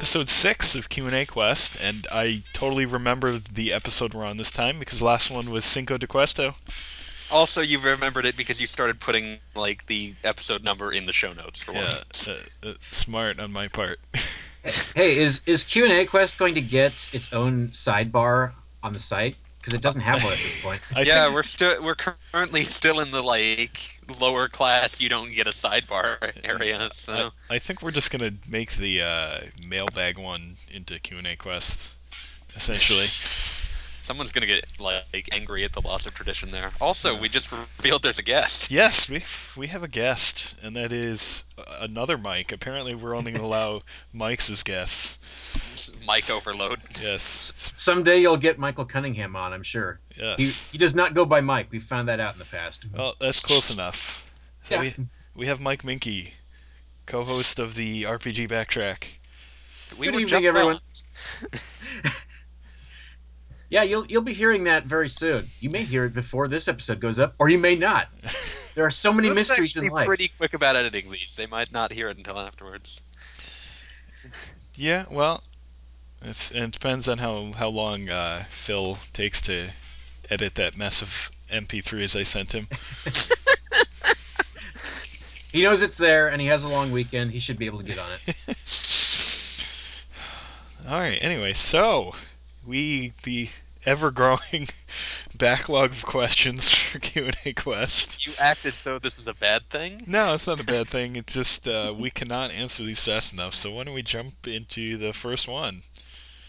episode six of Q and A Quest, and I totally remember the episode we're on this time because the last one was Cinco de Questo. Also, you remembered it because you started putting like the episode number in the show notes for Yeah, once. uh, uh, smart on my part. Hey, is is Q and A Quest going to get its own sidebar on the site? Because it doesn't have one at this point. Yeah, think, we're still we're currently still in the like lower class. You don't get a sidebar area. So I, I think we're just gonna make the uh, mailbag one into Q and A Quest, essentially. someone's gonna get like angry at the loss of tradition there. Also, we just revealed there's a guest. yes, we we have a guest, and that is another Mike. Apparently, we're only gonna allow Mikes as guests. Mike overload. Yes, Someday you'll get Michael Cunningham on, I'm sure. He, yes. he does not go by Mike. We found that out in the past. Well, that's close enough. So Yeah. we we have Mike Minky, co-host of the RPG Backtrack. We Good evening, just everyone. lost. Yeah, you'll you'll be hearing that very soon. You may hear it before this episode goes up, or you may not. There are so many We're mysteries in actually life. pretty quick about editing these. They might not hear it until afterwards. Yeah, well, it's, and it depends on how how long uh, Phil takes to edit that mess of MP3s I sent him. He knows it's there, and he has a long weekend. He should be able to get on it. All right. Anyway, so we the ever-growing backlog of questions for Q and A Quest. You act as though this is a bad thing. No, it's not a bad thing. It's just uh, we cannot answer these fast enough. So why don't we jump into the first one?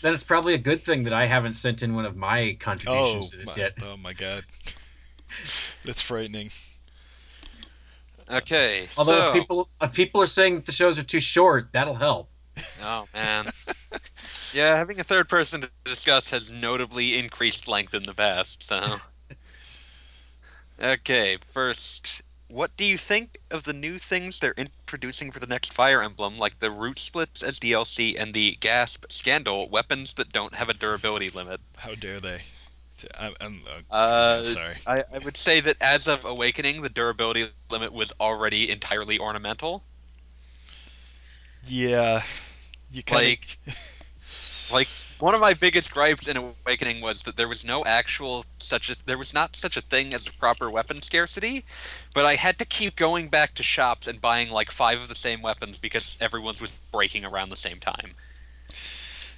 Then it's probably a good thing that I haven't sent in one of my Oh, contributions to this my, yet. oh my god, that's frightening. Okay, Although so if people if people are saying that the shows are too short, that'll help. oh man, yeah, having a third person to discuss has notably increased length in the past. So, okay, first, what do you think of the new things they're introducing for the next Fire Emblem, like the route splits as DLC and the Gasp Scandal weapons that don't have a durability limit? How dare they? I'm, I'm, uh, Uh, I'm sorry. I, I would say that as of Awakening, the durability limit was already entirely ornamental. Yeah, you kind Like, like one of my biggest gripes in Awakening was that there was no actual such a there was not such a thing as a proper weapon scarcity, but I had to keep going back to shops and buying like five of the same weapons because everyone's was breaking around the same time.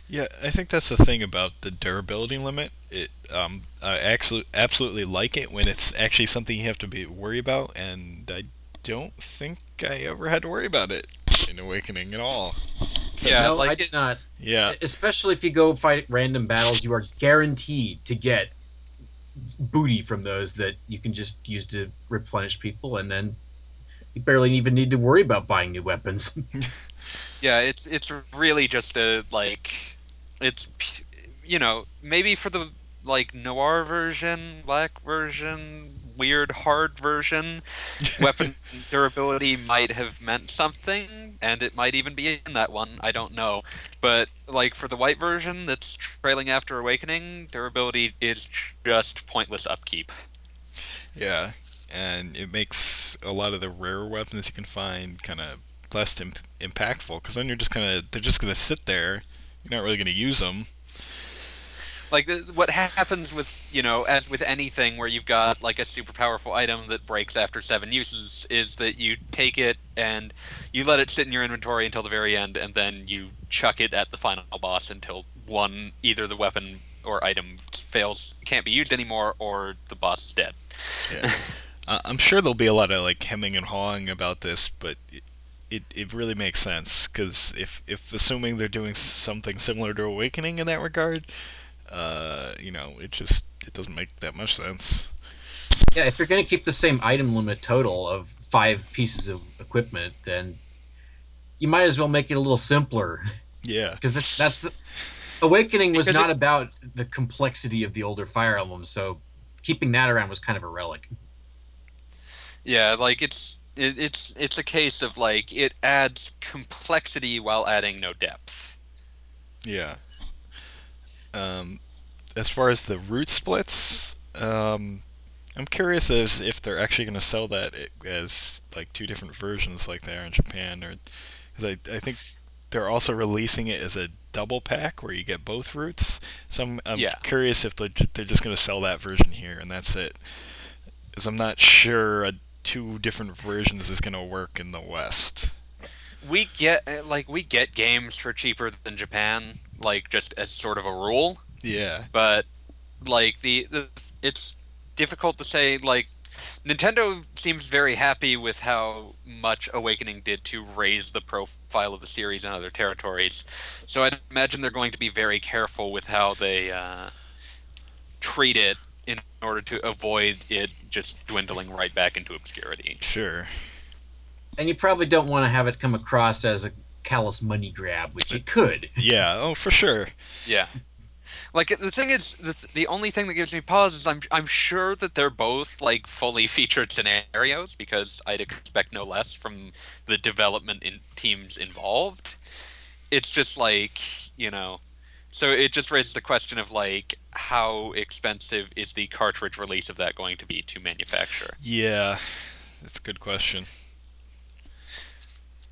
Yeah, I think that's the thing about the durability limit. It, um, I actually absolutely like it when it's actually something you have to be worry about, and I don't think I ever had to worry about it in Awakening at all. Yeah, no, like I it- did not. Yeah, Especially if you go fight random battles, you are guaranteed to get booty from those that you can just use to replenish people, and then you barely even need to worry about buying new weapons. Yeah, it's it's really just a like it's you know maybe for the like noir version, black version, weird hard version, weapon durability might have meant something, and it might even be in that one. I don't know, but like for the white version that's trailing after Awakening, durability is just pointless upkeep. yeah, and it makes a lot of the rare weapons you can find kind of less imp- impactful because then you're just kind of they're just gonna sit there. You're not really gonna use them. Like what happens with you know as with anything where you've got like a super powerful item that breaks after seven uses is that you take it and you let it sit in your inventory until the very end and then you chuck it at the final boss until one either the weapon or item fails can't be used anymore or the boss is dead Yeah. Uh, I'm sure there'll be a lot of like hemming and hawing about this, but it it, it really makes sense because if if assuming they're doing something similar to Awakening in that regard, uh, you know, it just it doesn't make that much sense. yeah, if you're going to keep the same item limit total of five pieces of equipment, then you might as well make it a little simpler. Yeah. because that's the, awakening was Because not it- about the complexity of the older fire emblem so keeping that around was kind of a relic yeah like it's it, it's it's a case of like it adds complexity while adding no depth Yeah. Um, as far as the route splits, um, I'm curious as if they're actually going to sell that as like two different versions like they are in Japan, or because I I think they're also releasing it as a double pack where you get both routes. So I'm, I'm Yeah. curious if they're they're just going to sell that version here and that's it. Because I'm not sure a two different versions is going to work in the West. We get uh, like we get games for cheaper than Japan, like just as sort of a rule. Yeah. but like the, the it's difficult to say like Nintendo seems very happy with how much Awakening did to raise the profile of the series in other territories. So I'd imagine they're going to be very careful with how they uh, treat it in order to avoid it just dwindling right back into obscurity. Sure. And you probably don't want to have it come across as a callous money grab, which it could. Yeah. Oh, for sure. Yeah. Like the thing is, the, the only thing that gives me pause is I'm I'm sure that they're both like fully featured scenarios because I'd expect no less from the development in teams involved. It's just like you know, so it just raises the question of like how expensive is the cartridge release of that going to be to manufacture? Yeah. That's a good question.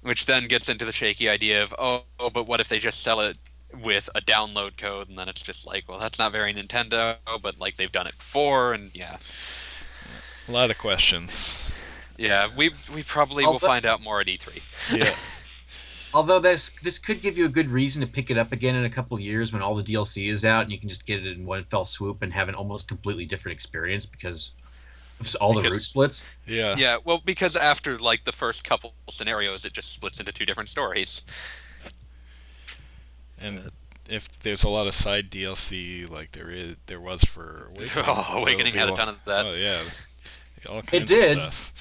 Which then gets into the shaky idea of oh, oh but what if they just sell it with a download code and then it's just like well that's not very Nintendo but like they've done it before and yeah A lot of questions. Yeah, we we probably will find out more at E E3. Yeah. Although this this could give you a good reason to pick it up again in a couple of years when all the DLC is out and you can just get it in one fell swoop and have an almost completely different experience because of all the Because- route splits. Yeah. Yeah, well, because after like the first couple scenarios, it just splits into two different stories. And if there's a lot of side DLC like there is, there was for Awakening. Oh, Awakening had a ton of that. Oh yeah. All kinds did. Of stuff.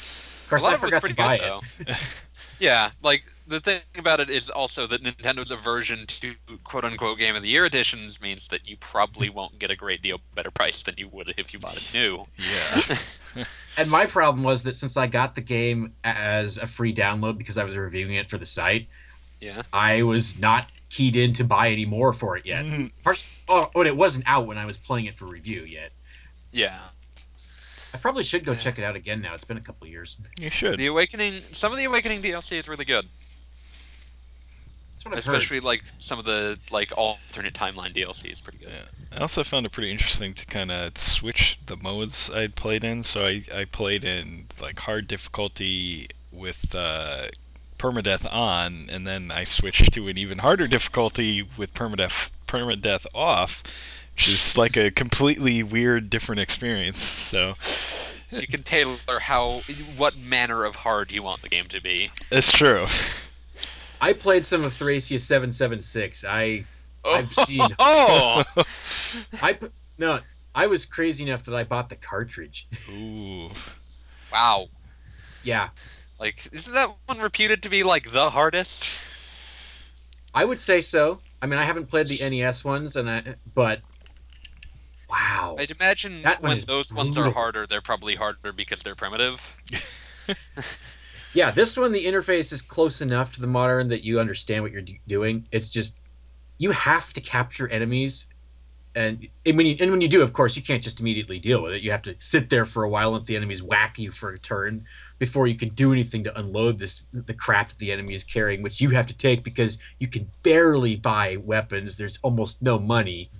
Of course, a lot I of it was pretty good it. though. yeah, like the thing about it is also that Nintendo's aversion to quote unquote Game of the Year editions means that you probably won't get a great deal better price than you would if you bought it new. Yeah. And my problem was that since I got the game as a free download because I was reviewing it for the site, Yeah. I was not keyed in to buy any more for it yet. First, oh, oh, it wasn't out when I was playing it for review yet. Yeah. I probably should go check it out again now. It's been a couple of years. you should. The Awakening, some of the Awakening DLC is really good, That's what I've heard. especially like some of the like alternate timeline DLC is pretty good. Yeah. I also found it pretty interesting to kind of switch the modes I'd played in. So I, I played in like hard difficulty with uh, permadeath on, and then I switched to an even harder difficulty with permadeath permadeath off, which is like a completely weird, different experience. So So you can tailor how what manner of hard you want the game to be. it's true. I played some of Thracia 776. I oh, I've seen- Oh, I no. I was crazy enough that I bought the cartridge. Ooh. wow! yeah, Like, isn't that one reputed to be like the hardest? I would say so. I mean, I haven't played the NES ones, and I but wow, I'd imagine That one when is those ones are harder, they're probably harder because they're primitive. yeah. This one, the interface is close enough to the modern that you understand what you're d- doing. It's just you have to capture enemies, and, and when you and when you do, of course, you can't just immediately deal with it. You have to sit there for a while and let the enemies whack you for a turn before you can do anything to unload this the crap that the enemy is carrying, which you have to take because you can barely buy weapons. There's almost no money.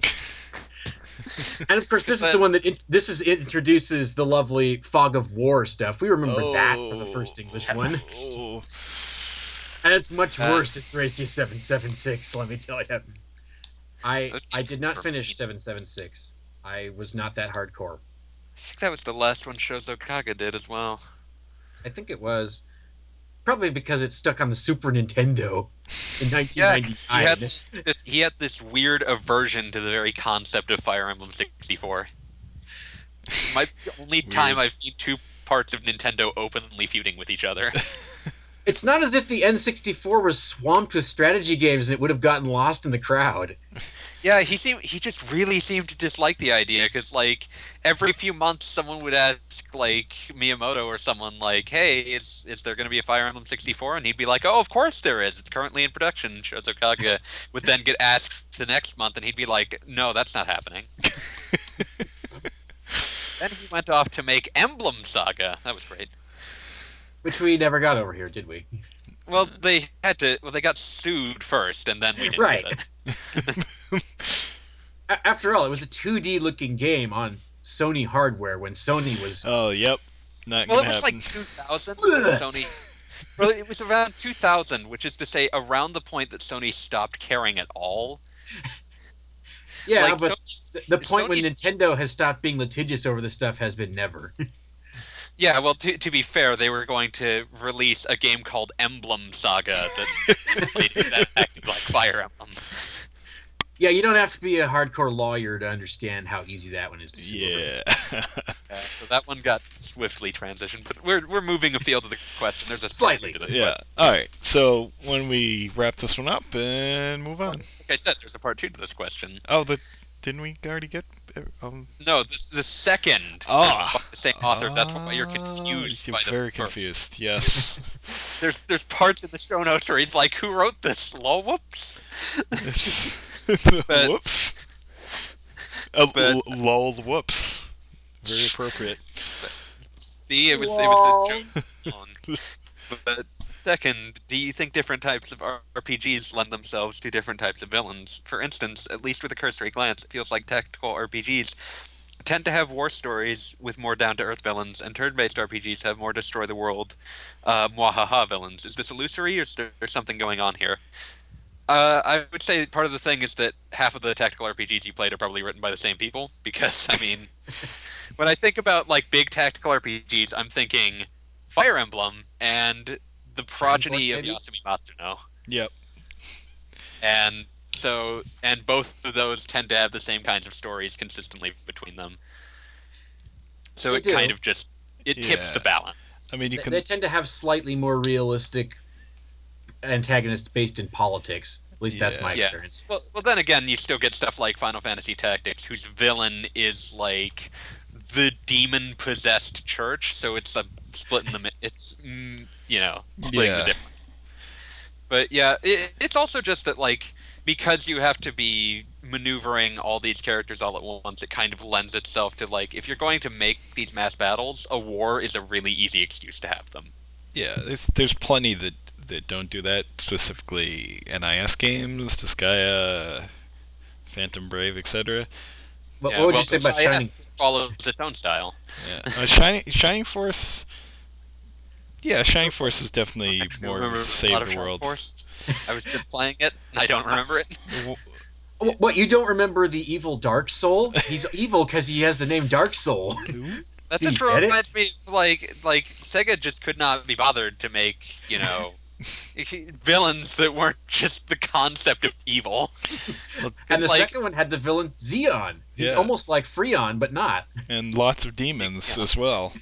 and of course, this is the one that in, this is it introduces the lovely fog of war stuff. We remember that from the first English Oh. one, Oh. and it's much Uh, worse at Thracia Seven Seven Six. Let me tell you. I I did not finish. Seven Seven Six. I was not that hardcore. I think that was the last one Shozo Kaga did as well. I think it was probably because it stuck on the Super Nintendo in Yeah, 'cause he 1999. had this, this he had this weird aversion to the very concept of Fire Emblem 64. My the only time I've seen two parts of Nintendo openly feuding with each other. It's not as if the N64 was swamped with strategy games and it would have gotten lost in the crowd. Yeah, he seemed he just really seemed to dislike the idea because like every few months someone would ask like Miyamoto or someone like, "Hey, is is there going to be a Fire Emblem 64?" and he'd be like, "Oh, of course there is. It's currently in production." And Shozo Kaga would then get asked the next month, and he'd be like, "No, that's not happening." then he went off to make Emblem Saga. That was great. Which we never got over here, did we? well, they had to. Well, they got sued first, and then we did Right. it. After all, it was a 2D looking game on Sony hardware when Sony was. Oh, yep. Not Well, it was happen. like 2000. Sony. Well, it was around 2000, which is to say, around the point that Sony stopped caring at all. yeah, like, but Sony's- the, the point when Nintendo has stopped being litigious over this stuff has been never. Yeah, well, to, to be fair, they were going to release a game called Emblem Saga that that acted like Fire Emblem. yeah, you don't have to be a hardcore lawyer to understand how easy that one is to sue over. Yeah. Uh, so that one got swiftly transitioned, but we're we're moving afield of the question. There's a part Slightly. two to this yeah. All right. So when we wrap this one up and move on. Like I said, there's a part two to this question. Oh, the didn't we already get? Um, No, the, the second Ah. by the same author. That's why you're ah, confused you're by the very first. confused. Yes. There's there's parts in the show notes where he's like, "Who wrote this?" Lol, whoops. But- whoops. Uh, but- lol. Whoops. Very appropriate. See, it was it was a joke. But second, do you think different types of RPGs lend themselves to different types of villains? For instance, at least with a cursory glance, it feels like tactical RPGs tend to have war stories with more down-to-earth villains, and turn-based RPGs have more destroy the world, uh, mwahaha villains. Is this illusory, or is there something going on here? Uh, I would say part of the thing is that half of the tactical RPGs you played are probably written by the same people. Because I mean, when I think about like big tactical RPGs, I'm thinking Fire Emblem and the progeny of? Yasumi Matsuno, Yep. and so and both of those tend to have the same kinds of stories consistently between them. So They it do. kind of just it tips Yeah. the balance. I mean, you They, can. they tend to have slightly more realistic antagonists based in politics. At least that's Yeah. my Yeah. experience. Well, well, then again, you still get stuff like Final Fantasy Tactics, whose villain is like the demon possessed church. So it's a split in the mi- it's mm, you know splitting Yeah. the difference. But yeah, it, it's also just that like because you have to be maneuvering all these characters all at once, it kind of lends itself to like if you're going to make these mass battles, a war is a really easy excuse to have them. Yeah, there's there's plenty that that don't do that. Specifically, NIS games, Disgaea, Phantom Brave, etc. What, Yeah, what would well, you say about IS Shining? Follows its own style. Yeah, uh, Shining Shining Force. Yeah, Shining Force is definitely Actually, more remember a lot save of the Shining world. Force. I was just playing it, and I don't remember it. What you don't remember the evil Dark Soul? He's evil because he has the name Dark Soul. who? That just you get it? reminds me like like Sega just could not be bothered to make you know villains that weren't just the concept of evil. And the like- second one had the villain Zeon. He's Yeah. almost like Freon, but not. And lots of demons as well.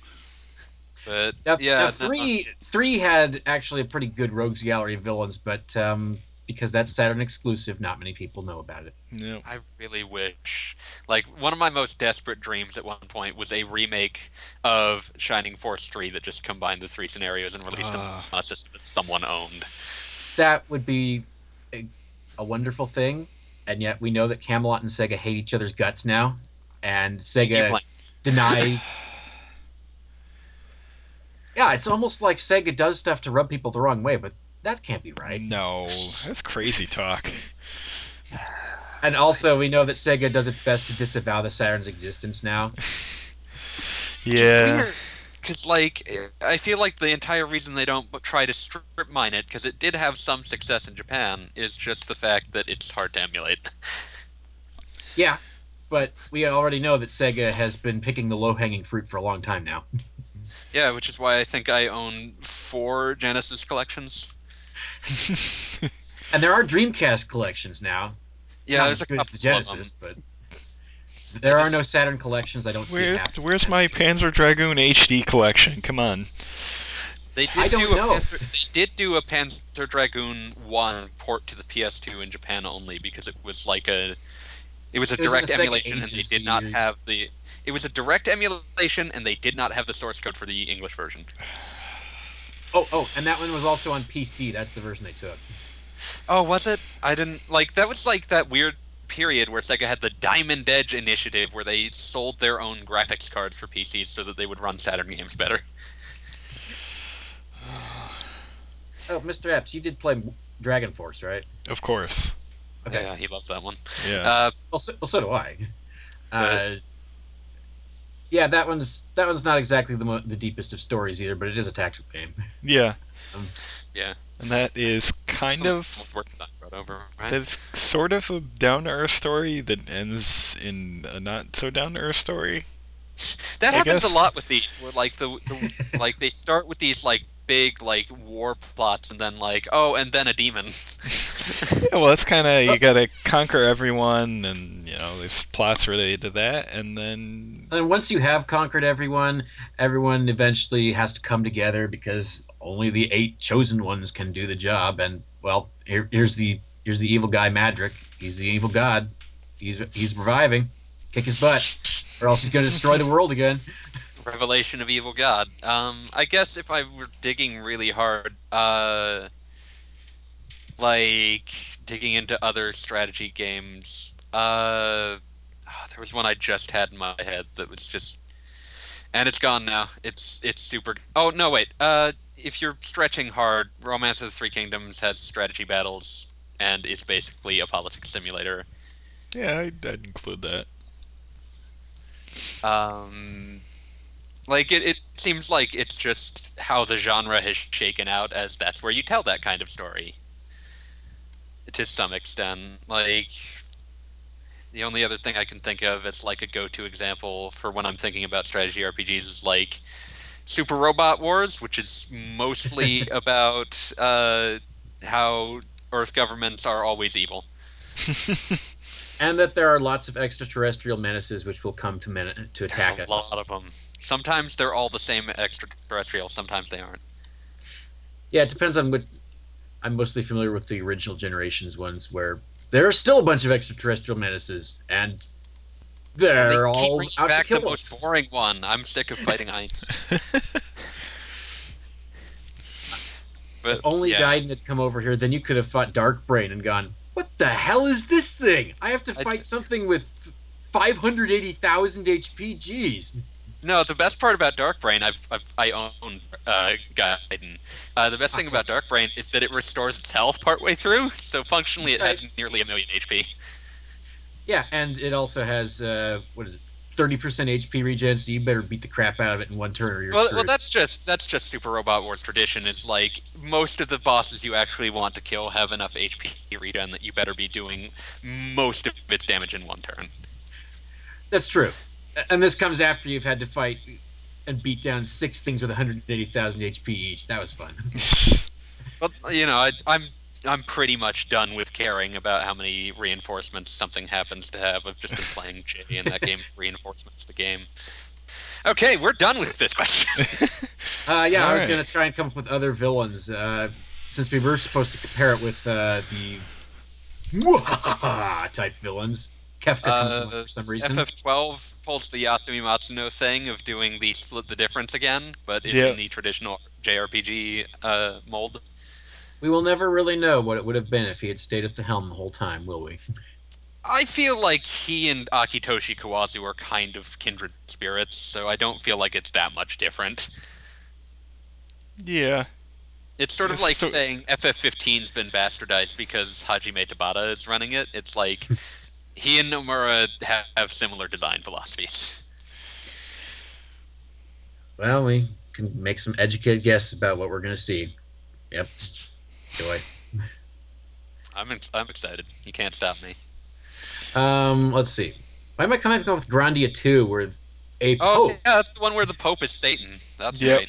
But Now, yeah, now no- three three had actually a pretty good rogues gallery of villains, but um, because that's Saturn exclusive, not many people know about it. Yeah. I really wish. Like one of my most desperate dreams at one point was a remake of Shining Force 3 that just combined the three scenarios and released them Ah. on a system that someone owned. That would be a, a wonderful thing, and yet we know that Camelot and Sega hate each other's guts now, and Sega denies. yeah, it's almost like Sega does stuff to rub people the wrong way, but that can't be right. No, that's crazy talk. And also, we know that Sega does its best to disavow the Saturn's existence now. Yeah. Because, like, I feel like the entire reason they don't try to strip mine it, because it did have some success in Japan, is just the fact that it's hard to emulate. Yeah, but we already know that Sega has been picking the low-hanging fruit for a long time now. yeah, which is why I think I own four Genesis collections. And there are Dreamcast collections now. Yeah, Not there's as a good couple as the of them. Genesis, but there are no Saturn collections. I don't see Where, half. where's my Panzer Dragoon HD collection? Come on. They did I don't do know. a Panzer, they did do a Panzer Dragoon one port to the PS2 in Japan only because it was like a it was a It direct the Sega emulation and they did not series. have the it was a direct emulation and they did not have the source code for the English version. Oh, oh, and that one was also on PC. That's the version they took. Oh, was it? I didn't like that was like that weird period where Sega had the Diamond Edge initiative where they sold their own graphics cards for PCs so that they would run Saturn games better. Oh, Mr. Epps, you did play Dragon Force, right? Of course. Okay. Yeah, he loves that one. Yeah. Uh, Well, so, well, so do I. Uh, Right. Yeah, that one's that one's not exactly the mo- the deepest of stories either, but it is a tactical game. yeah. Um, yeah. And that is kind of We're not brought over, right? that's sort of a down to earth story that ends in a not so down to earth story. That I happens guess- a lot with these. Where like the, the like they start with these like big like war plots and then like oh and then a demon. Yeah, well, it's kind of you gotta conquer everyone, and you know there's plots related to that, and then And once you have conquered everyone, everyone eventually has to come together because only the eight chosen ones can do the job. And well, here, here's the here's the evil guy Madruk. He's the evil god. He's he's reviving. Kick his butt, or else he's going to destroy the world again. Revelation of Evil God. Um, I guess if I were digging really hard, uh, like digging into other strategy games, uh, ah, there was one I just had in my head that was just, and it's gone now. It's it's super. Oh no, wait. Uh, if you're stretching hard, Romance of the Three Kingdoms has strategy battles and is basically a politics simulator. yeah, I'd, I'd include that. um like it, it seems like it's just how the genre has shaken out as that's where you tell that kind of story. To some extent. Like the only other thing i can think of it's like a go-to example for when i'm thinking about strategy rpgs is like super robot wars which is mostly about uh, how earth governments are always evil. And that there are lots of extraterrestrial menaces which will come to men- to attack There's us. a lot of them sometimes they're all the same extraterrestrial sometimes they aren't Yeah, it depends on what. I'm mostly familiar with the original generations ones where there are still a bunch of extraterrestrial menaces, and they're they keep all bringing out back to the kill most boring one. I'm sick of fighting Heinz. but If only yeah, Gaiden had come over here, then you could have fought Dark Brain and gone, "What the hell is this thing? I have to I'd- fight something with 580,000 HP. Jeez." No. The best part about Dark Brain, I've, I've I own uh, Gaiden. Uh, the best thing about Dark Brain is that it restores its health partway through, so functionally it has nearly a million HP. Yeah, and it also has uh, what is it? 30% HP regen, so you better beat the crap out of it in one turn or you're Well, screwed. well, that's just that's just Super Robot Wars tradition. Is like most of the bosses you actually want to kill have enough HP regen that you better be doing most of its damage in one turn. That's true. And this comes after you've had to fight and beat down six things with 180,000 HP each. That was fun. Well, you know, I, I'm I'm pretty much done with caring about how many reinforcements something happens to have. I've just been playing J in that game. Reinforcements the game. Okay, we're done with this question. Uh, yeah, I was Alright. going to try and come up with other villains. Uh, since we were supposed to compare it with uh, the Mwahaha type villains, Kefka comes to Uh, for some reason. FF12 pulls the Yasumi Matsuno thing of doing the split the difference again, but is Yeah. in the traditional JRPG uh, mold. We will never really know what it would have been if he had stayed at the helm the whole time, will we? I feel like he and Akitoshi Kawazu are kind of kindred spirits, so I don't feel like it's that much different. yeah. It's sort of like so- saying FF15's been bastardized because Hajime Tabata is running it. It's like he and Nomura have, have similar design philosophies. Well, we can make some educated guesses about what we're going to see. Yep. Joy. I'm ex- I'm excited. You can't stop me. Um, let's see. Why am I coming up with Grandia 2 where a Oh, pope yeah, that's the one where the Pope is Satan. That's Yep. right.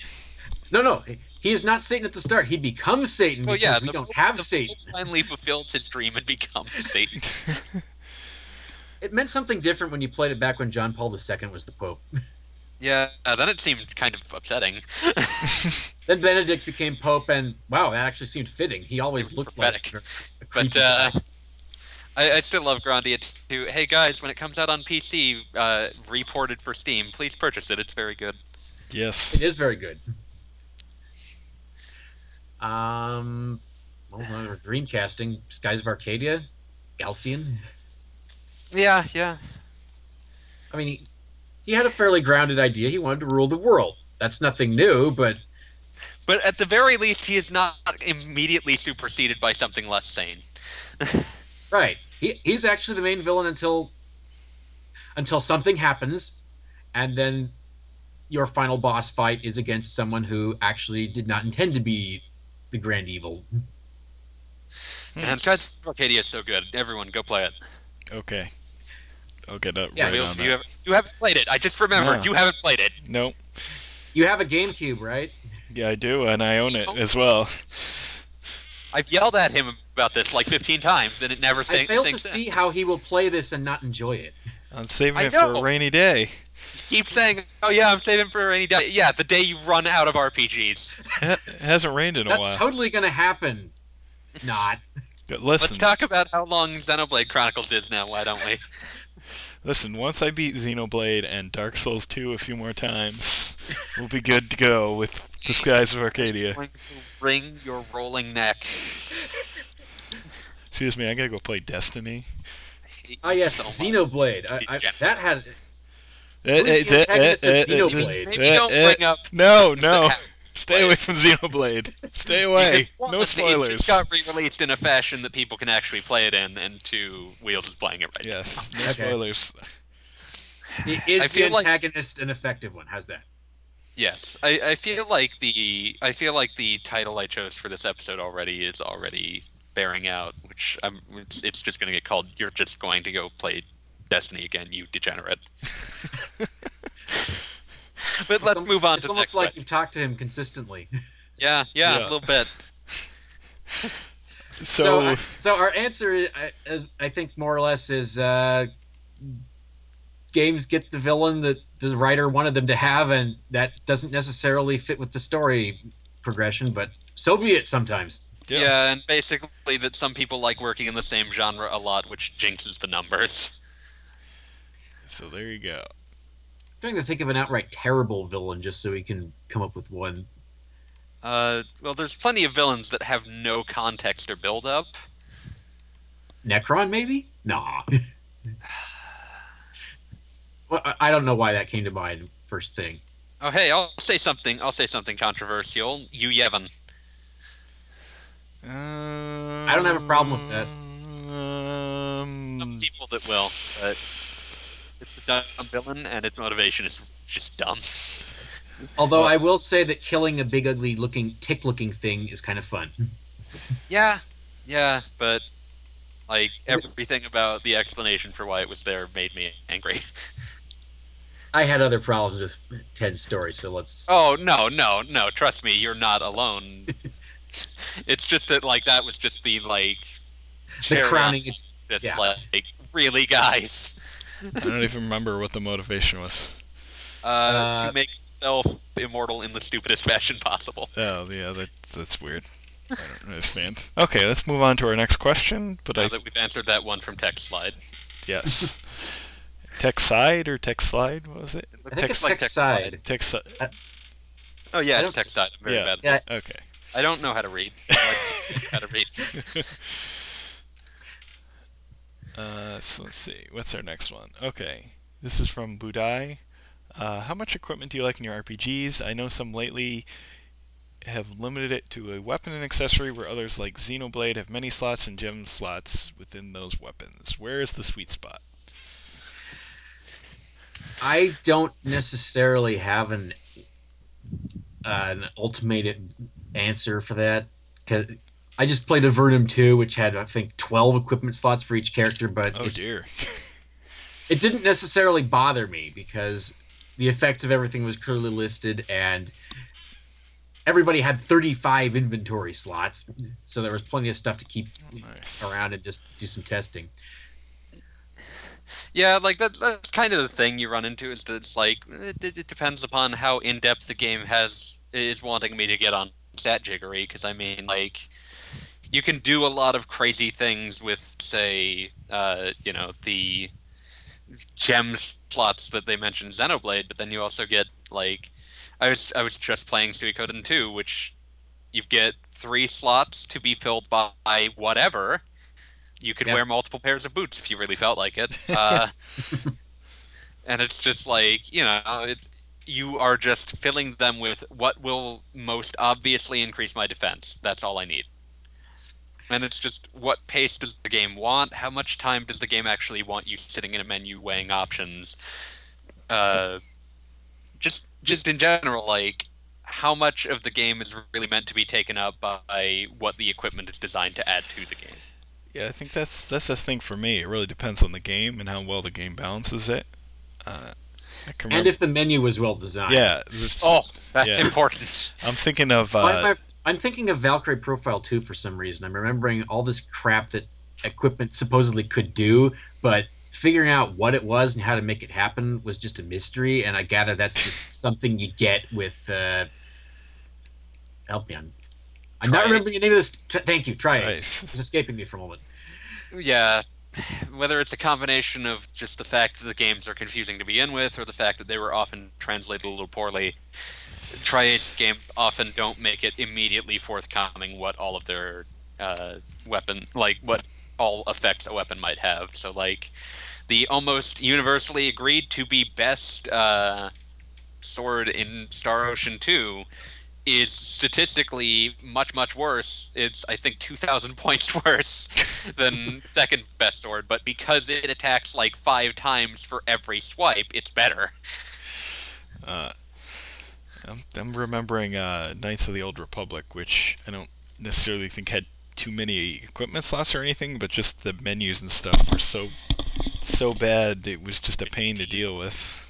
No, no, he is not Satan at the start. He becomes Satan Well, yeah, we the don't Pope, have the Satan. Pope finally fulfills his dream and becomes Satan. It meant something different when you played it back when John Paul II was the Pope. Yeah, uh, then it seemed kind of upsetting. Then Benedict became Pope, and wow, that actually seemed fitting. He always looked prophetic. like a But uh. I, I still love Grandia 2. Hey guys, when it comes out on PC, uh, reported for Steam, please purchase it. It's very good. yes. it is very good. Um, well, another Dreamcasting, Skies of Arcadia, Galcian. Yeah, yeah. I mean, he, he had a fairly grounded idea. He wanted to rule the world. That's nothing new, but but at the very least, he is not immediately superseded by something less sane. Right. He, he's actually the main villain until until something happens, and then your final boss fight is against someone who actually did not intend to be the grand evil. And Skies of Arcadia is so good. Everyone, go play it. Okay. I'll get up Yeah, right Wheels, on you, that. have, you haven't played it. I just remembered No. you haven't played it. Nope. You have a GameCube, right? Yeah, I do, and I own it as well. I've yelled at him about this like 15 times, and it never I sing- fail to in. see how he will play this and not enjoy it. I'm saving I it for a rainy day. Keep saying, "Oh yeah, I'm saving for a rainy day." Yeah, the day you run out of RPGs. It hasn't rained in a That's while. totally going to happen. Not. Listen, Let's talk about how long Xenoblade Chronicles is now. Why don't we? listen. Once I beat Xenoblade and Dark Souls 2 a few more times, we'll be good to go with the Skies of Arcadia. going to wring your rolling neck. Excuse me, I gotta go play Destiny. I hate Oh yes, so much. Xenoblade. I, I, Degenerate. that had Eh, Who's eh, the eh, antagonist of eh, eh, Xenoblade? Maybe don't eh, bring up. No, things that no. happened. Stay away from Xenoblade. Stay away. Because, No one, It spoilers. just got re-released in a fashion that people can actually play it in, and two, Wheels is playing it right now. Yes, no Okay. spoilers. i- is I the feel like- antagonist an effective one? How's that? Yes, I, I feel like the I feel like the title I chose for this episode already is already bearing out, which I'm it's, it's just going to get called. You're just going to go play Destiny again, you degenerate. but It's let's almost- move on It's to the almost next like question. you've talked to him consistently. Yeah, yeah, Yeah. a little bit. So, I- so our answer, I, is, I think, more or less is uh, games get the villain that the writer wanted them to have, and that doesn't necessarily fit with the story progression, but so be it. Sometimes. yeah. Yeah. and basically that some people like working in the same genre a lot, which jinxes the numbers. So there you go. Trying to think of an outright terrible villain just so we can come up with one. Uh, well, there's plenty of villains that have no context or build up. Necron, maybe? Nah. well, I- I don't know why that came to mind first thing. Oh, hey, I'll say something. I'll say something controversial. You Yevon. I don't have a problem with that. Some Um, people that will, but it's a dumb villain, and its motivation is just dumb. Although I will say that killing a big, ugly looking, tick looking thing is kind of fun. Yeah, yeah, but like everything about the explanation for why it was there made me angry. I had other problems with Ted's story, so let's. Oh no, no, no! Trust me, you're not alone. it's just that like that was just the like the crowning. Just yeah. like really, guys. I don't even remember what the motivation was. Uh, Uh, to make himself immortal in the stupidest fashion possible. Oh, yeah, that that's weird. I don't understand. Okay, let's move on to our next question. But Now I that we've answered that one from text slide. yes, tech side or tech slide? What was it? I think it's like tech text side. Tech side. Oh yeah, it's text side. I'm very Yeah. bad at Yeah. Okay. I don't know how to read. I like to how to read. Uh, so let's see. What's our next one? Okay, this is from Budai. Uh, how much equipment do you like in your RPGs? I know some lately have limited it to a weapon and accessory, where others like Xenoblade have many slots and gem slots within those weapons. Where is the sweet spot? I don't necessarily have an uh, an ultimate answer for that I just played Avernum 2, which had I think 12 equipment slots for each character, but Oh it, dear. it didn't necessarily bother me because the effects of everything was clearly listed and everybody had 35 inventory slots, so there was plenty of stuff to keep oh, Nice. around and just do some testing. Yeah, like that, that's kind of the thing you run into is that it's like it, it, it depends upon how in depth the game has is wanting me to get on stat jiggery. Because I mean, like you can do a lot of crazy things with, say, uh, you know, the gem slots that they mentioned Xenoblade, but then you also get like I was I was just playing Suikoden 2, which you get three slots to be filled by whatever. You could Yep. wear multiple pairs of boots if you really felt like it. Uh, and it's just like you know, it, you are just filling them with what will most obviously increase my defense. That's all I need. And it's just what pace does the game want? How much time does the game actually want you sitting in a menu weighing options? Uh, just just in general, like how much of the game is really meant to be taken up by what the equipment is designed to add to the game. Yeah, I think that's that's the thing for me. It really depends on the game and how well the game balances it. Uh, And if the menu was well designed. yeah, this- Oh, that's Yeah. important. I'm thinking of uh, I- I'm thinking of Valkyrie Profile 2 for some reason. I'm remembering all this crap that equipment supposedly could do, but figuring out what it was and how to make it happen was just a mystery. And I gather that's just something you get with. Uh, help me on. I'm not remembering the name of this. T- thank you, tri-Ace. tri-Ace. It's escaping me for a moment. Yeah, whether it's a combination of just the fact that the games are confusing to begin with, or the fact that they were often translated a little poorly, tri-Ace games often don't make it immediately forthcoming what all of their uh, weapon, like what all effects a weapon might have. So, like, the almost universally agreed to be best uh, sword in Star Ocean 2 is statistically much much worse. It's I think 2000 points worse than second best sword, but because it attacks like 5 times for every swipe, it's better. uh, I'm, I'm remembering uh, Knights of the Old Republic, which I don't necessarily think had too many equipment slots or anything, but just the menus and stuff were so so bad it was just a pain to deal with.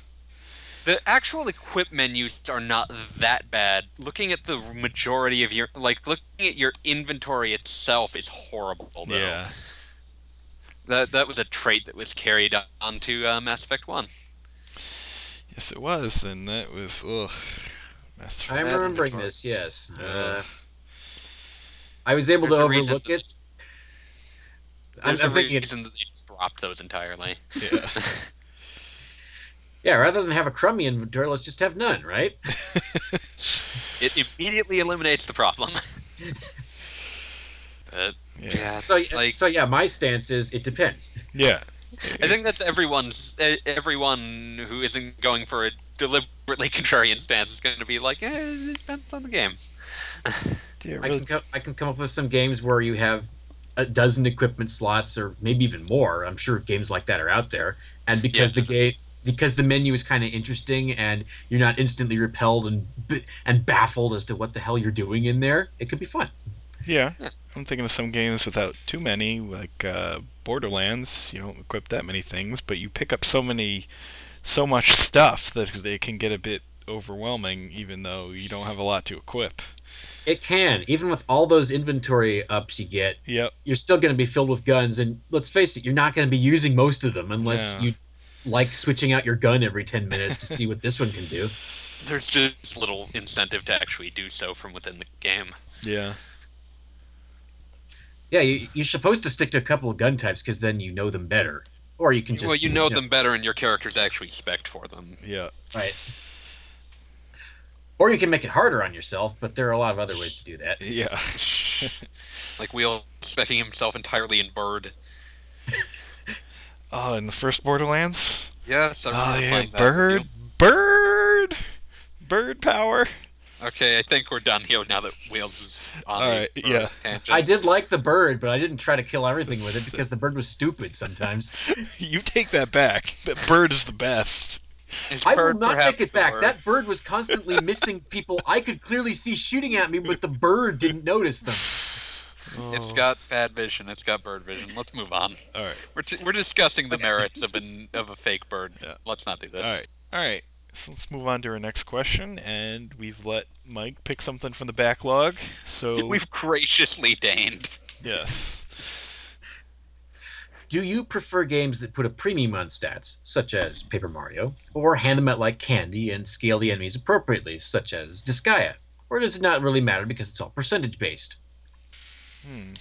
The actual equip menus are not that bad. Looking at the majority of your like looking at your inventory itself is horrible though. Yeah. That that was a trait that was carried onto uh, Mass Effect 1. Yes, it was, and that was ugh. Mass I'm Bad remembering inventory. this, yes. Uh, Ugh. I was able There's to a reason overlook that- it. I'm, There's I'm a thinking, it, reason that they just dropped those entirely. yeah. yeah, rather than have a crummy inventory, let's just have none, right? It immediately eliminates the problem. but yeah. yeah, So, like so yeah, my stance is it depends. Yeah. I think that's everyone's. Everyone who isn't going for a deliberately contrarian stance is going to be like, eh, it depends on the game. Yeah, I can co- I can come up with some games where you have a dozen equipment slots, or maybe even more. I'm sure games like that are out there, and because Yeah. the game because the menu is kind of interesting and you're not instantly repelled and and baffled as to what the hell you're doing in there, it could be fun. Yeah, Yeah. I'm thinking of some games without too many, like uh, Borderlands. You don't equip that many things, but you pick up so many, so much stuff that it can get a bit overwhelming, even though you don't have a lot to equip. It can, even with all those inventory ups you get, Yep. you're still going to be filled with guns, and let's face it, you're not going to be using most of them unless Yeah. you like switching out your gun every 10 minutes to see what this one can do. There's just little incentive to actually do so from within the game. Yeah. Yeah, you, you're supposed to stick to a couple of gun types because then you know them better. Or you can just. well, you know them better, and your character's actually spec for them. Yeah. Right. Or you can make it harder on yourself, but there are a lot of other ways to do that. Yeah. like Wheel specking himself entirely in Bird. Oh, in the first Borderlands. Yes, I Oh remember yeah, playing that bird, bird, bird power. Okay, I think we're done here now that Wheels is on All the right, uh, yeah. tangent. I did like the bird, but I didn't try to kill everything with it because the bird was stupid sometimes. You take that back. That bird is the best. Is I will not perhaps take it back. word? That bird was constantly missing people I could clearly see shooting at me, but the bird didn't notice them. It's Oh. got bad vision. It's got bird vision. Let's move on. All right. We're, t- we're discussing the merits of an of a fake bird. Yeah. Let's not do this. All right. All right. So let's move on to our next question, and we've let Mike pick something from the backlog. So We've graciously deigned. yes. Do you prefer games that put a premium on stats, such as Paper Mario, or hand them out like candy and scale the enemies appropriately, such as Disgaea? Or does it not really matter because it's all percentage based? Hmm.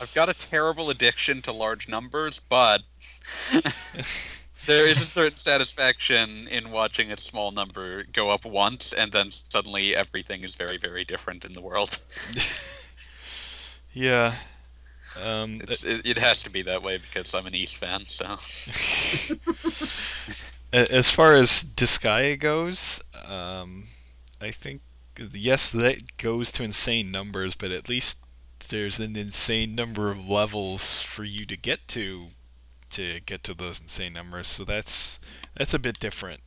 I've got a terrible addiction to large numbers, but there is a certain satisfaction in watching a small number go up once and then suddenly everything is very, very different in the world. Yeah. Um. It's, it, it has to be that way because I'm an East fan, so. As far as Disgaea goes, um, I think yes, that goes to insane numbers, but at least there's an insane number of levels for you to get to to get to those insane numbers. So that's that's a bit different.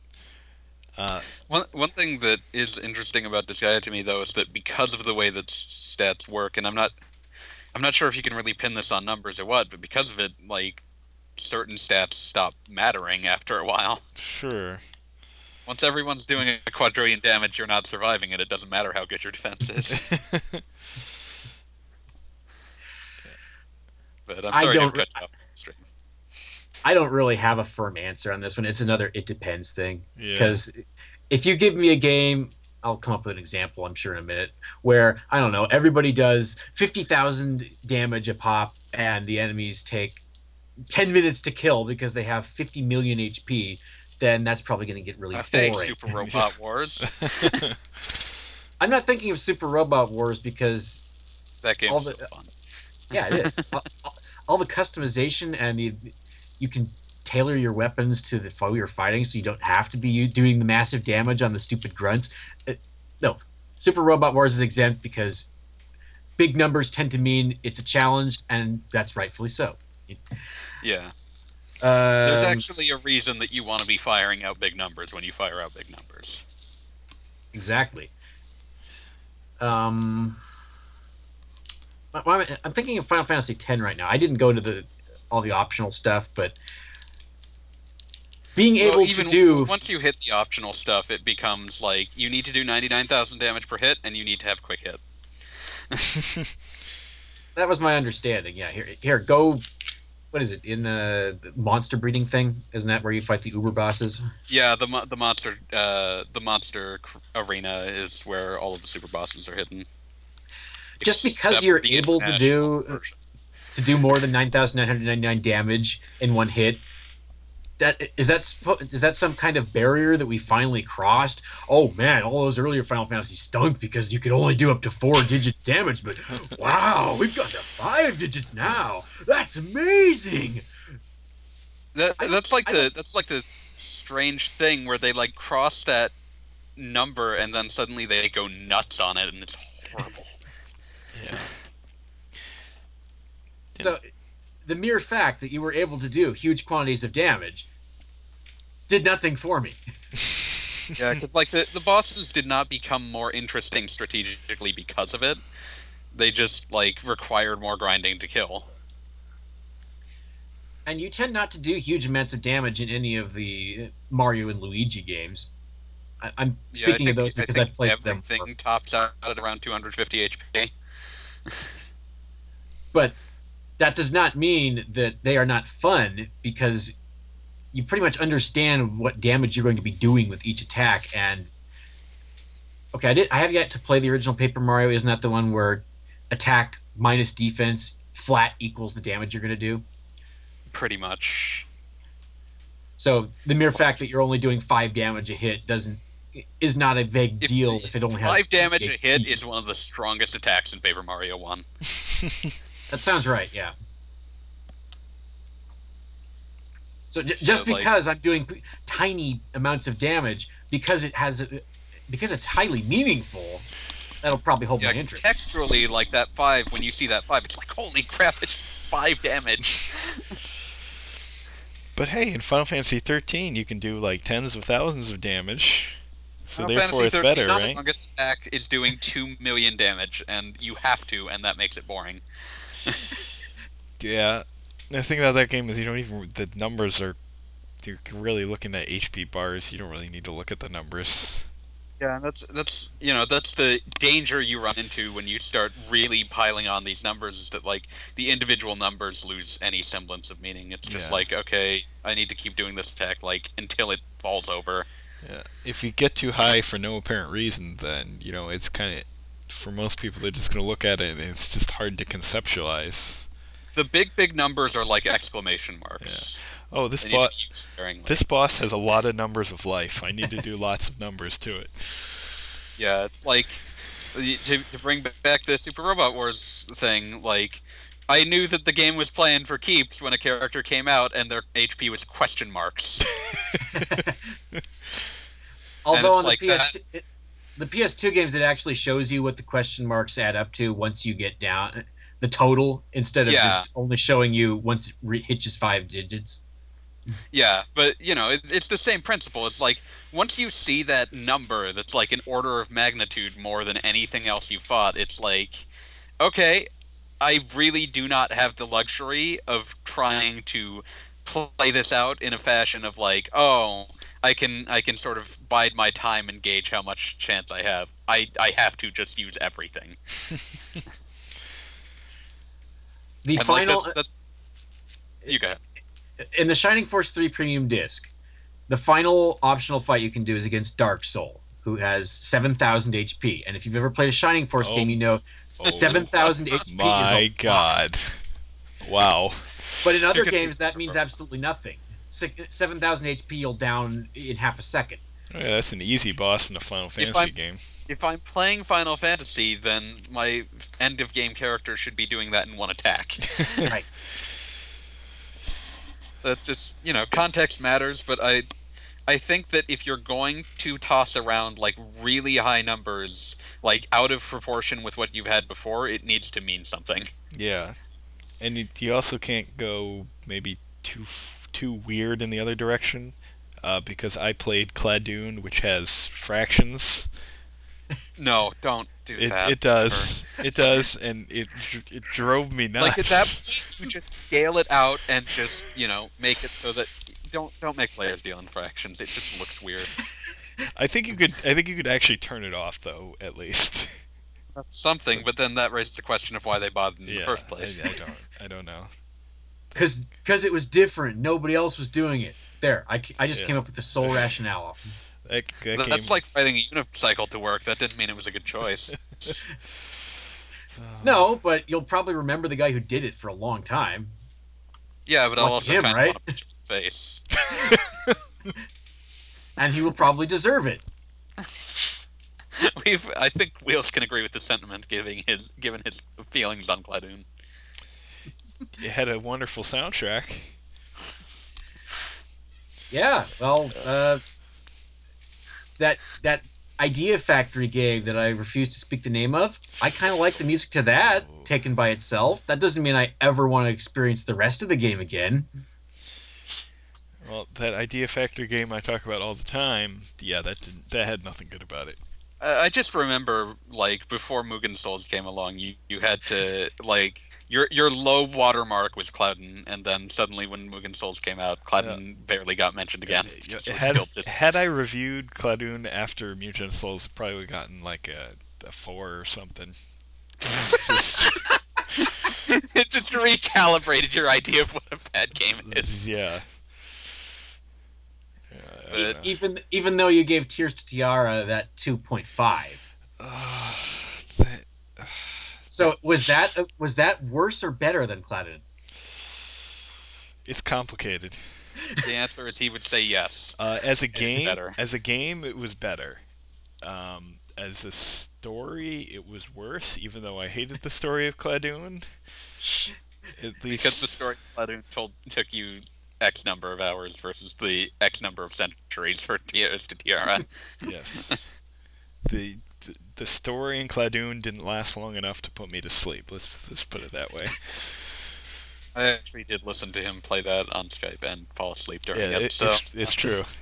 Uh, One one thing that is interesting about this guy to me though is that because of the way that stats work, and I'm not I'm not sure if you can really pin this on numbers or what, but because of it, like certain stats stop mattering after a while. sure. Once everyone's doing a quadrillion damage, you're not surviving it. It doesn't matter how good your defense is. But I'm sorry to have don't- cut you off. I don't really have a firm answer on this one. It's another it depends thing. yeah. Because if you give me a game, I'll come up with an example, I'm sure, in a minute, where, I don't know, everybody does 50,000 damage a pop and the enemies take 10 minutes to kill because they have 50 million HP, then that's probably going to get really Hey, boring. Super Robot Wars. I'm not thinking of Super Robot Wars because That game's All so fun. Yeah, it is. all, all- the customization and the you can tailor your weapons to the foe you're fighting, so you don't have to be doing the massive damage on the stupid grunts. Uh, no, Super Robot Wars is exempt because big numbers tend to mean it's a challenge, and that's rightfully so. Yeah. Um, There's actually a reason that you want to be firing out big numbers when you fire out big numbers. exactly. Um, I'm I'm thinking of Final Fantasy X right now. I didn't go into the all the optional stuff, but being able Well, even to do once you hit the optional stuff, it becomes like you need to do 99,000 damage per hit, and you need to have quick hit. That was my understanding. Yeah, here, here, go. What is it in the the monster breeding thing? Isn't that where you fight the Uber bosses? Yeah, the the monster uh, the monster arena is where all of the super bosses are hidden. Just because you're the able to do- version. To do more than nine thousand nine hundred ninety nine damage in one hit. That is that spo- is that some kind of barrier that we finally crossed? Oh man, all those earlier Final Fantasy stunk because you could only do up to four digits damage, but wow, we've got to five digits now. That's amazing. That, I- that's like I the that's like the strange thing where they like cross that number and then suddenly they go nuts on it and it's horrible. Yeah. So, the mere fact that you were able to do huge quantities of damage did nothing for me. Yeah, because like the the bosses did not become more interesting strategically because of it. They just like required more grinding to kill. And you tend not to do huge amounts of damage in any of the Mario and Luigi games. I, I'm Yeah, speaking I of think, those I because think I've played them. everything for- tops out at around 250 HP. But that does not mean that they are not fun because you pretty much understand what damage you're going to be doing with each attack. And okay, I did. I have yet to play the original Paper Mario. Isn't that the one where attack minus defense flat equals the damage you're going to do? Pretty much. So the mere fact that you're only doing five damage a hit doesn't is not a big If- deal if it only has Five damage a hit is one of the strongest attacks in Paper Mario One. That sounds right. Yeah. So j- So, just like- because I'm doing p- tiny amounts of damage, because it has, a, because it's highly meaningful, that'll probably hold Yeah, my interest. texturally, like that five, when you see that five, it's like, holy crap, it's five damage. But hey, in Final Fantasy 13, you can do like tens of thousands of damage. So Final therefore, it's Fantasy better, 13's right? strongest attack is doing two million damage, and you have to, and that makes it boring. Yeah. The thing about that game is you don't even the numbers are. You're really looking at HP bars. You don't really need to look at the numbers. Yeah, and that's that's you know that's the danger you run into when you start really piling on these numbers is that like the individual numbers lose any semblance of meaning. It's just Yeah. like okay, I need to keep doing this attack like until it falls over. Yeah. If you get too high for no apparent reason, then you know it's kind of. For most people, they're just gonna look at it, and it's just hard to conceptualize. The big big numbers are like exclamation marks. Oh, this to boss. Like, This boss has a lot of numbers of life. I need to do lots of numbers to it. Yeah, it's like to to bring back the Super Robot Wars thing. Like I knew that the game was playing for keeps when a character came out and their HP was question marks. Although on the like PS, it- the PS2 games, it actually shows you what the question marks add up to once you get down the total instead of Yeah. just only showing you once it re- hits five digits. Yeah, but you know, it, it's the same principle. It's like once you see that number that's like an order of magnitude more than anything else you fought, it's like, okay, I really do not have the luxury of trying to play this out in a fashion of like, oh, I can I can sort of bide my time and gauge how much chance I have. I I have to just use everything. The And like, final that's, that's you go. ahead. in the Shining Force 3 premium disc, the final optional fight you can do is against Dark Soul, who has 7,000 HP. And if you've ever played a Shining Force Oh. game, you know Oh, 7,000 HP is a My lot. God! Wow. But in other games, that means absolutely nothing. 7,000 HP you'll down in half a second. Oh, yeah, that's an easy boss in a Final Fantasy I'm- game. If I'm playing Final Fantasy, then my end of game character should be doing that in one attack. Right. That's just you know context matters, but I I think that if you're going to toss around like really high numbers, like out of proportion with what you've had before, it needs to mean something. Yeah, and you, you also can't go maybe too too weird in the other direction, uh, because I played Cladun, which has fractions. No, don't do It, that. it does, it does, and it it drove me nuts. Like at that point, you just scale it out and just you know make it so that don't don't make players deal in fractions. It just looks weird. I think you could, I think you could actually turn it off though, at least. That's something, but then that raises the question of why they bothered in yeah, the first place. I, I don't, I don't know. Because because it was different. Nobody else was doing it. There, I, I just Yeah. came up with the sole rationale. That, that Th- came, That's like fighting a unicycle to work. That didn't mean it was a good choice. No, but you'll probably remember the guy who did it for a long time. Yeah, but I'll Like also him, kind right? of want to punch his face. And he will probably deserve it. We've, I think Wheels can agree with the sentiment, giving his given his feelings on Cladun. It had a wonderful soundtrack. Yeah, well, uh, that that Idea Factory game that I refuse to speak the name of, I kind of like the music to that taken by itself. That doesn't mean I ever want to experience the rest of the game again. Well, that Idea Factory game I talk about all the time, yeah, that did, that had nothing good about it. I just remember, like before Mugen Souls came along, you, you had to like your your low watermark was Cladun, and then suddenly when Mugen Souls came out, Cladun barely got mentioned again. Yeah, was had, just- had I reviewed Cladun after Mugen Souls, probably would have gotten like a, a four or something. Just- it just recalibrated your idea of what a bad game is. yeah. Yeah, I don't But- know. Even even though you gave Tears to Tiara that two point five. Ah, that- So was that was that worse or better than Cladun? it's complicated. The answer is he would say yes. Uh, as a game, better. as a game, it was better. Um, as a story, it was worse. Even though I hated the story of Cladun, at least Because the story of Cladun told took you X number of hours versus the X number of centuries for Tears to Tiara. Yes. the, the the story in Cladun didn't last long enough to put me to sleep. Let's let's put it that way. I actually did listen to him play that on Skype and fall asleep during Yeah, it. it, So, it's it's true.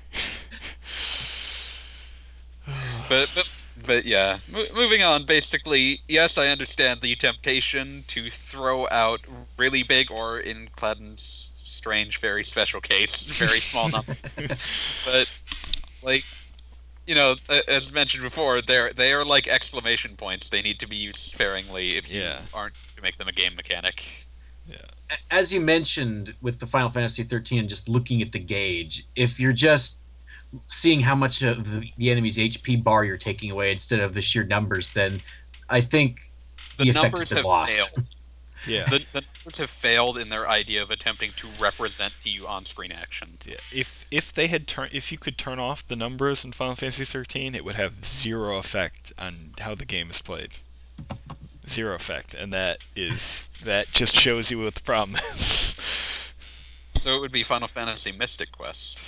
but, but but yeah, Mo- moving on. Basically, yes, I understand the temptation to throw out really big, or in Cladun's strange, very special case, very small number. but like, you know, as mentioned before, they're they are like exclamation points. They need to be used sparingly if you Yeah. aren't to make them a game mechanic. A- As you mentioned with the Final Fantasy 13 just looking at the gauge, if you're just seeing how much of the, the enemy's HP bar you're taking away instead of the sheer numbers, then I think The, The effect has numbers been have lost. failed. Yeah. The, the numbers have failed in their idea of attempting to represent to you on-screen action. Yeah, if if they had turn if you could turn off the numbers in Final Fantasy 13, it would have zero effect on how the game is played. Zero effect, and that is that just shows you what the problem is. So it would be Final Fantasy Mystic Quest.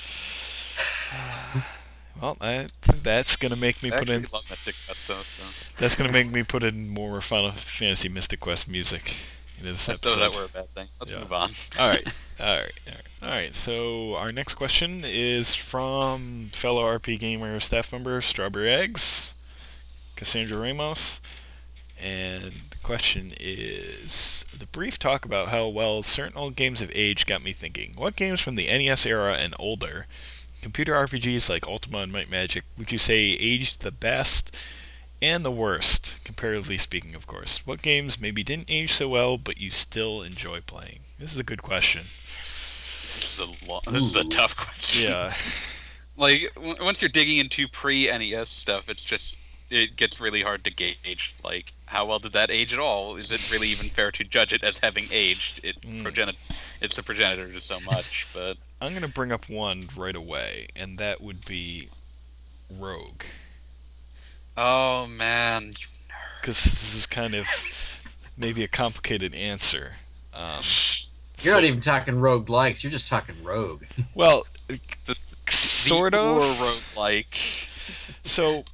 well, I, that's gonna make me I put in. love Mystic Quest though. So That's gonna make me put in more Final Fantasy Mystic Quest music this episode. that were a bad thing. Let's Yeah. move on. all right, all right, all right, all right. So our next question is from fellow RP gamer staff member Strawberry Eggs, Cassandra Ramos, and the question is: the brief talk about how well certain old games have aged got me thinking. What games from the NES era and older, computer RPGs like Ultima and Might Magic, would you say aged the best? And the worst, comparatively speaking, of course. What games maybe didn't age so well, but you still enjoy playing? This is a good question. This is a lo- this is a tough question. Yeah, like w- once you're digging into pre NES stuff, it's just it gets really hard to gauge. Like how well did that age at all? Is it really even fair to judge it as having aged? It Mm. progenit- it's the progenitor to so much, but I'm gonna bring up one right away, and that would be Rogue, oh man, because this is kind of maybe a complicated answer. Um, You're so- not even talking rogue likes. You're just talking rogue. well, the, sort the of. rogue like. So,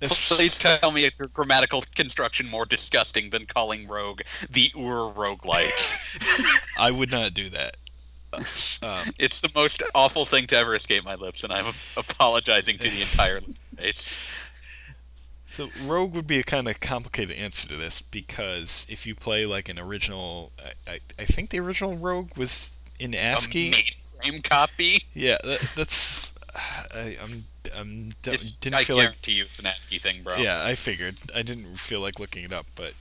Please tell me it's a grammatical construction more disgusting than calling Rogue the Ur roguelike. I would not do that. Um, it's the most awful thing to ever escape my lips, and I'm apologizing to the entire race. So Rogue would be a kind of complicated answer to this because if you play like an original, I, I, I think the original Rogue was in ASCII. A mainframe copy. Yeah, that, that's. I, I'm. I'm. Don't, It's- didn't I feel like. guarantee you it's an ASCII thing, bro. Yeah, I figured. I didn't feel like looking it up, but.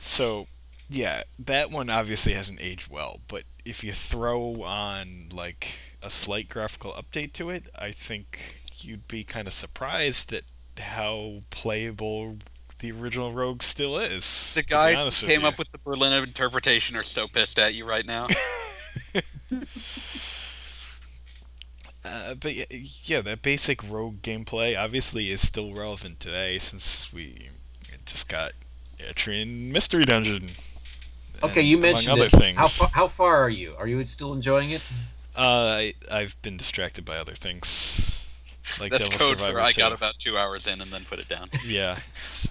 So, yeah, that one obviously hasn't aged well, but if you throw on like a slight graphical update to it, I think you'd be kind of surprised at how playable the original Rogue still is. The guys who came you. up with the Berlin interpretation are so pissed at you right now. Uh, but yeah, yeah, that basic rogue gameplay obviously is still relevant today since we just got Etrian Mystery Dungeon. Okay, you mentioned other it. things. How far, how far are you? Are you still enjoying it? Uh, I, I've been distracted by other things, like That's Devil code Survivor for I 2. got about two hours in and then put it down. Yeah.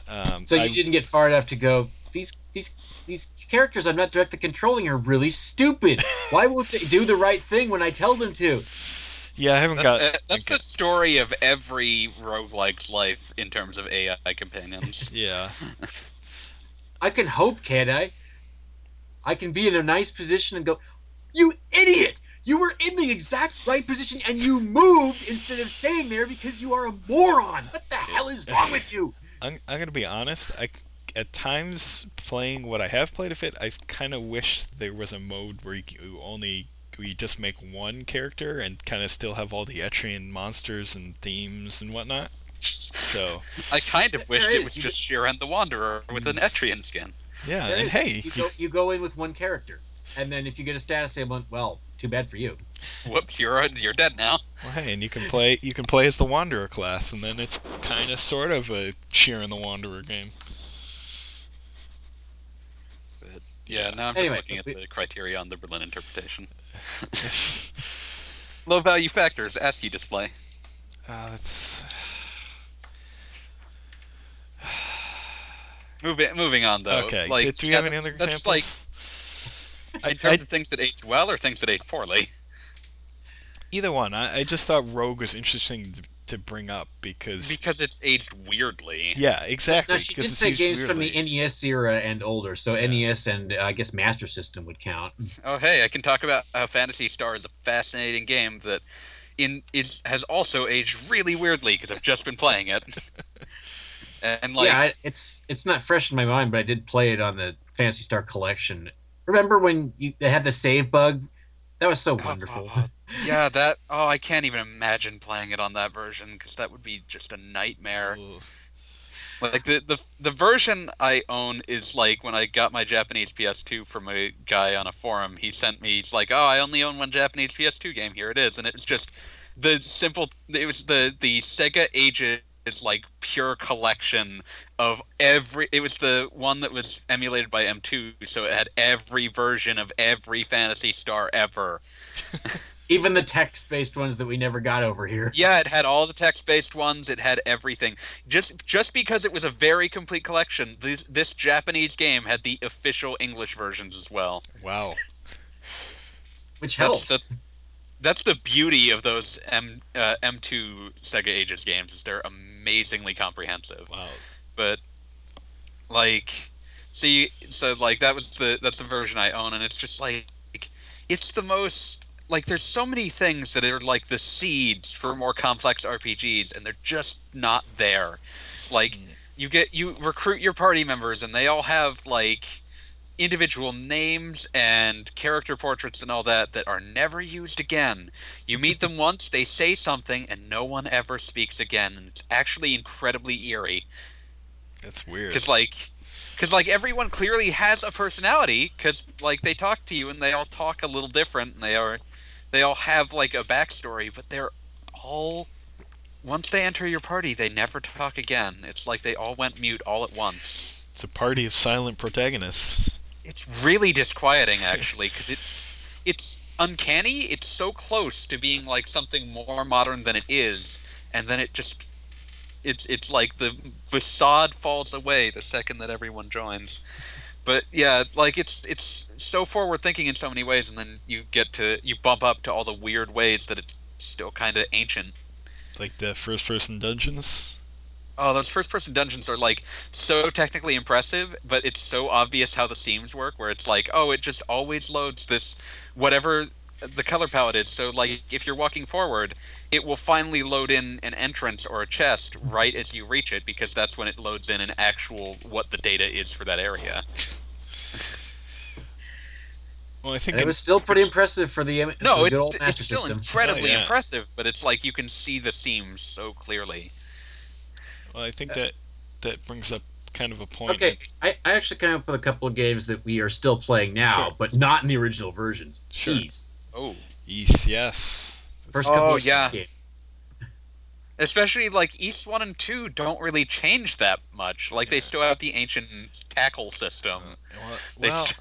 Um, So I- you didn't get far enough to go. These these these characters I'm not directly controlling are really stupid. Why won't they do the right thing when I tell them to? yeah, I haven't That's, got. uh, that's I the story of every roguelike's life in terms of AI companions. Yeah. I can hope, can't I? I can be in a nice position and go, "You idiot! You were in the exact right position and you moved instead of staying there because you are a moron. What the hell is wrong with you?" I'm, I'm gonna be honest. I at times playing what I have played of it, I kind of wish there was a mode where you, you only where you just make one character and kind of still have all the Etrian monsters and themes and whatnot. So I kind of wished it was You just Shiren the Wanderer with an mm. Etrian skin. yeah, There and is- hey, you go, you go in with one character, and then if you get a status ailment, well, too bad for you. Whoops, you're you're dead now. well, hey, and you can play you can play as the Wanderer class, and then it's kind of sort of a Shiren the Wanderer game. Yeah, now I'm Anyway, just looking at we- the criteria on the Berlin interpretation. Low value factors, ASCII display. uh, that's Moving moving on though. okay. Like, Do we yeah, have any that's, other that's examples? like I- in terms I- of things that aged well or things that aged poorly. Either one. I, I just thought Rogue was interesting to, to bring up because Because it's aged weirdly. yeah, exactly. Now she because did it's say used games from the. NES era and older, so Yeah. NES and uh, I guess Master System would count. Oh hey, I can talk about how Phantasy Star is a fascinating game that in is has also aged really weirdly because I've just been playing it. and like yeah, I, it's it's not fresh in my mind, but I did play it on the Phantasy Star Collection. Remember when you they had the save bug? That was so wonderful. Oh, yeah, that oh, I can't even imagine playing it on that version because that would be just a nightmare. Ugh. Like the, the the version I own is like when I got my Japanese PS2 from a guy on a forum. He sent me he's like, "Oh, I only own one Japanese PS2 game. Here it is." And it was just the simple. It was the the Sega Ages like pure collection of every. It was the one that was emulated by M2, so it had every version of every Phantasy Star ever. Even the text-based ones that we never got over here. Yeah, it had all the text-based ones. It had everything. Just just because it was a very complete collection, this, this Japanese game had the official English versions as well. Wow. Which helps. that's that's the beauty of those M uh, M2 Sega Ages games is they're amazingly comprehensive. Wow. But like, see, so like that was the that's the version I own, and it's just like it's the most like there's so many things that are like the seeds for more complex RPGs, and they're just not there. Like you get you recruit your party members, and they all have like individual names and character portraits and all that that are never used again. You meet them once, they say something, and no one ever speaks again. And it's actually incredibly eerie That's weird. because like because like everyone clearly has a personality because like they talk to you and they all talk a little different and they are they all have like a backstory but they're all once they enter your party they never talk again it's like they all went mute all at once It's a party of silent protagonists. It's really disquieting actually because it's it's uncanny. It's so close to being like something more modern than it is and then it just it's it's like the facade falls away the second that everyone joins. But yeah like it's it's so forward thinking in so many ways and then you get to you bump up to all the weird ways that it's still kind of ancient. Like the first person dungeons. Oh, those first person dungeons are like so technically impressive, but it's so obvious how the seams work where it's like, oh, it just always loads this whatever the color palette is. So like if you're walking forward, it will finally load in an entrance or a chest right as you reach it because that's when it loads in an actual what the data is for that area. Well, I think And it was still pretty impressive for the for No, the it's old it's still System. incredibly Oh, yeah. impressive, but it's like you can see the seams so clearly. Well, I think that that brings up kind of a point. Okay, I, I actually came up with a couple of games that we are still playing now, Sure. but not in the original versions. Sure. These Oh. Yes, yes. first Oh, couple of yeah. games. Especially like Ys One and Two don't really change that much. Like they still have the ancient tackle system. Well, They well, st-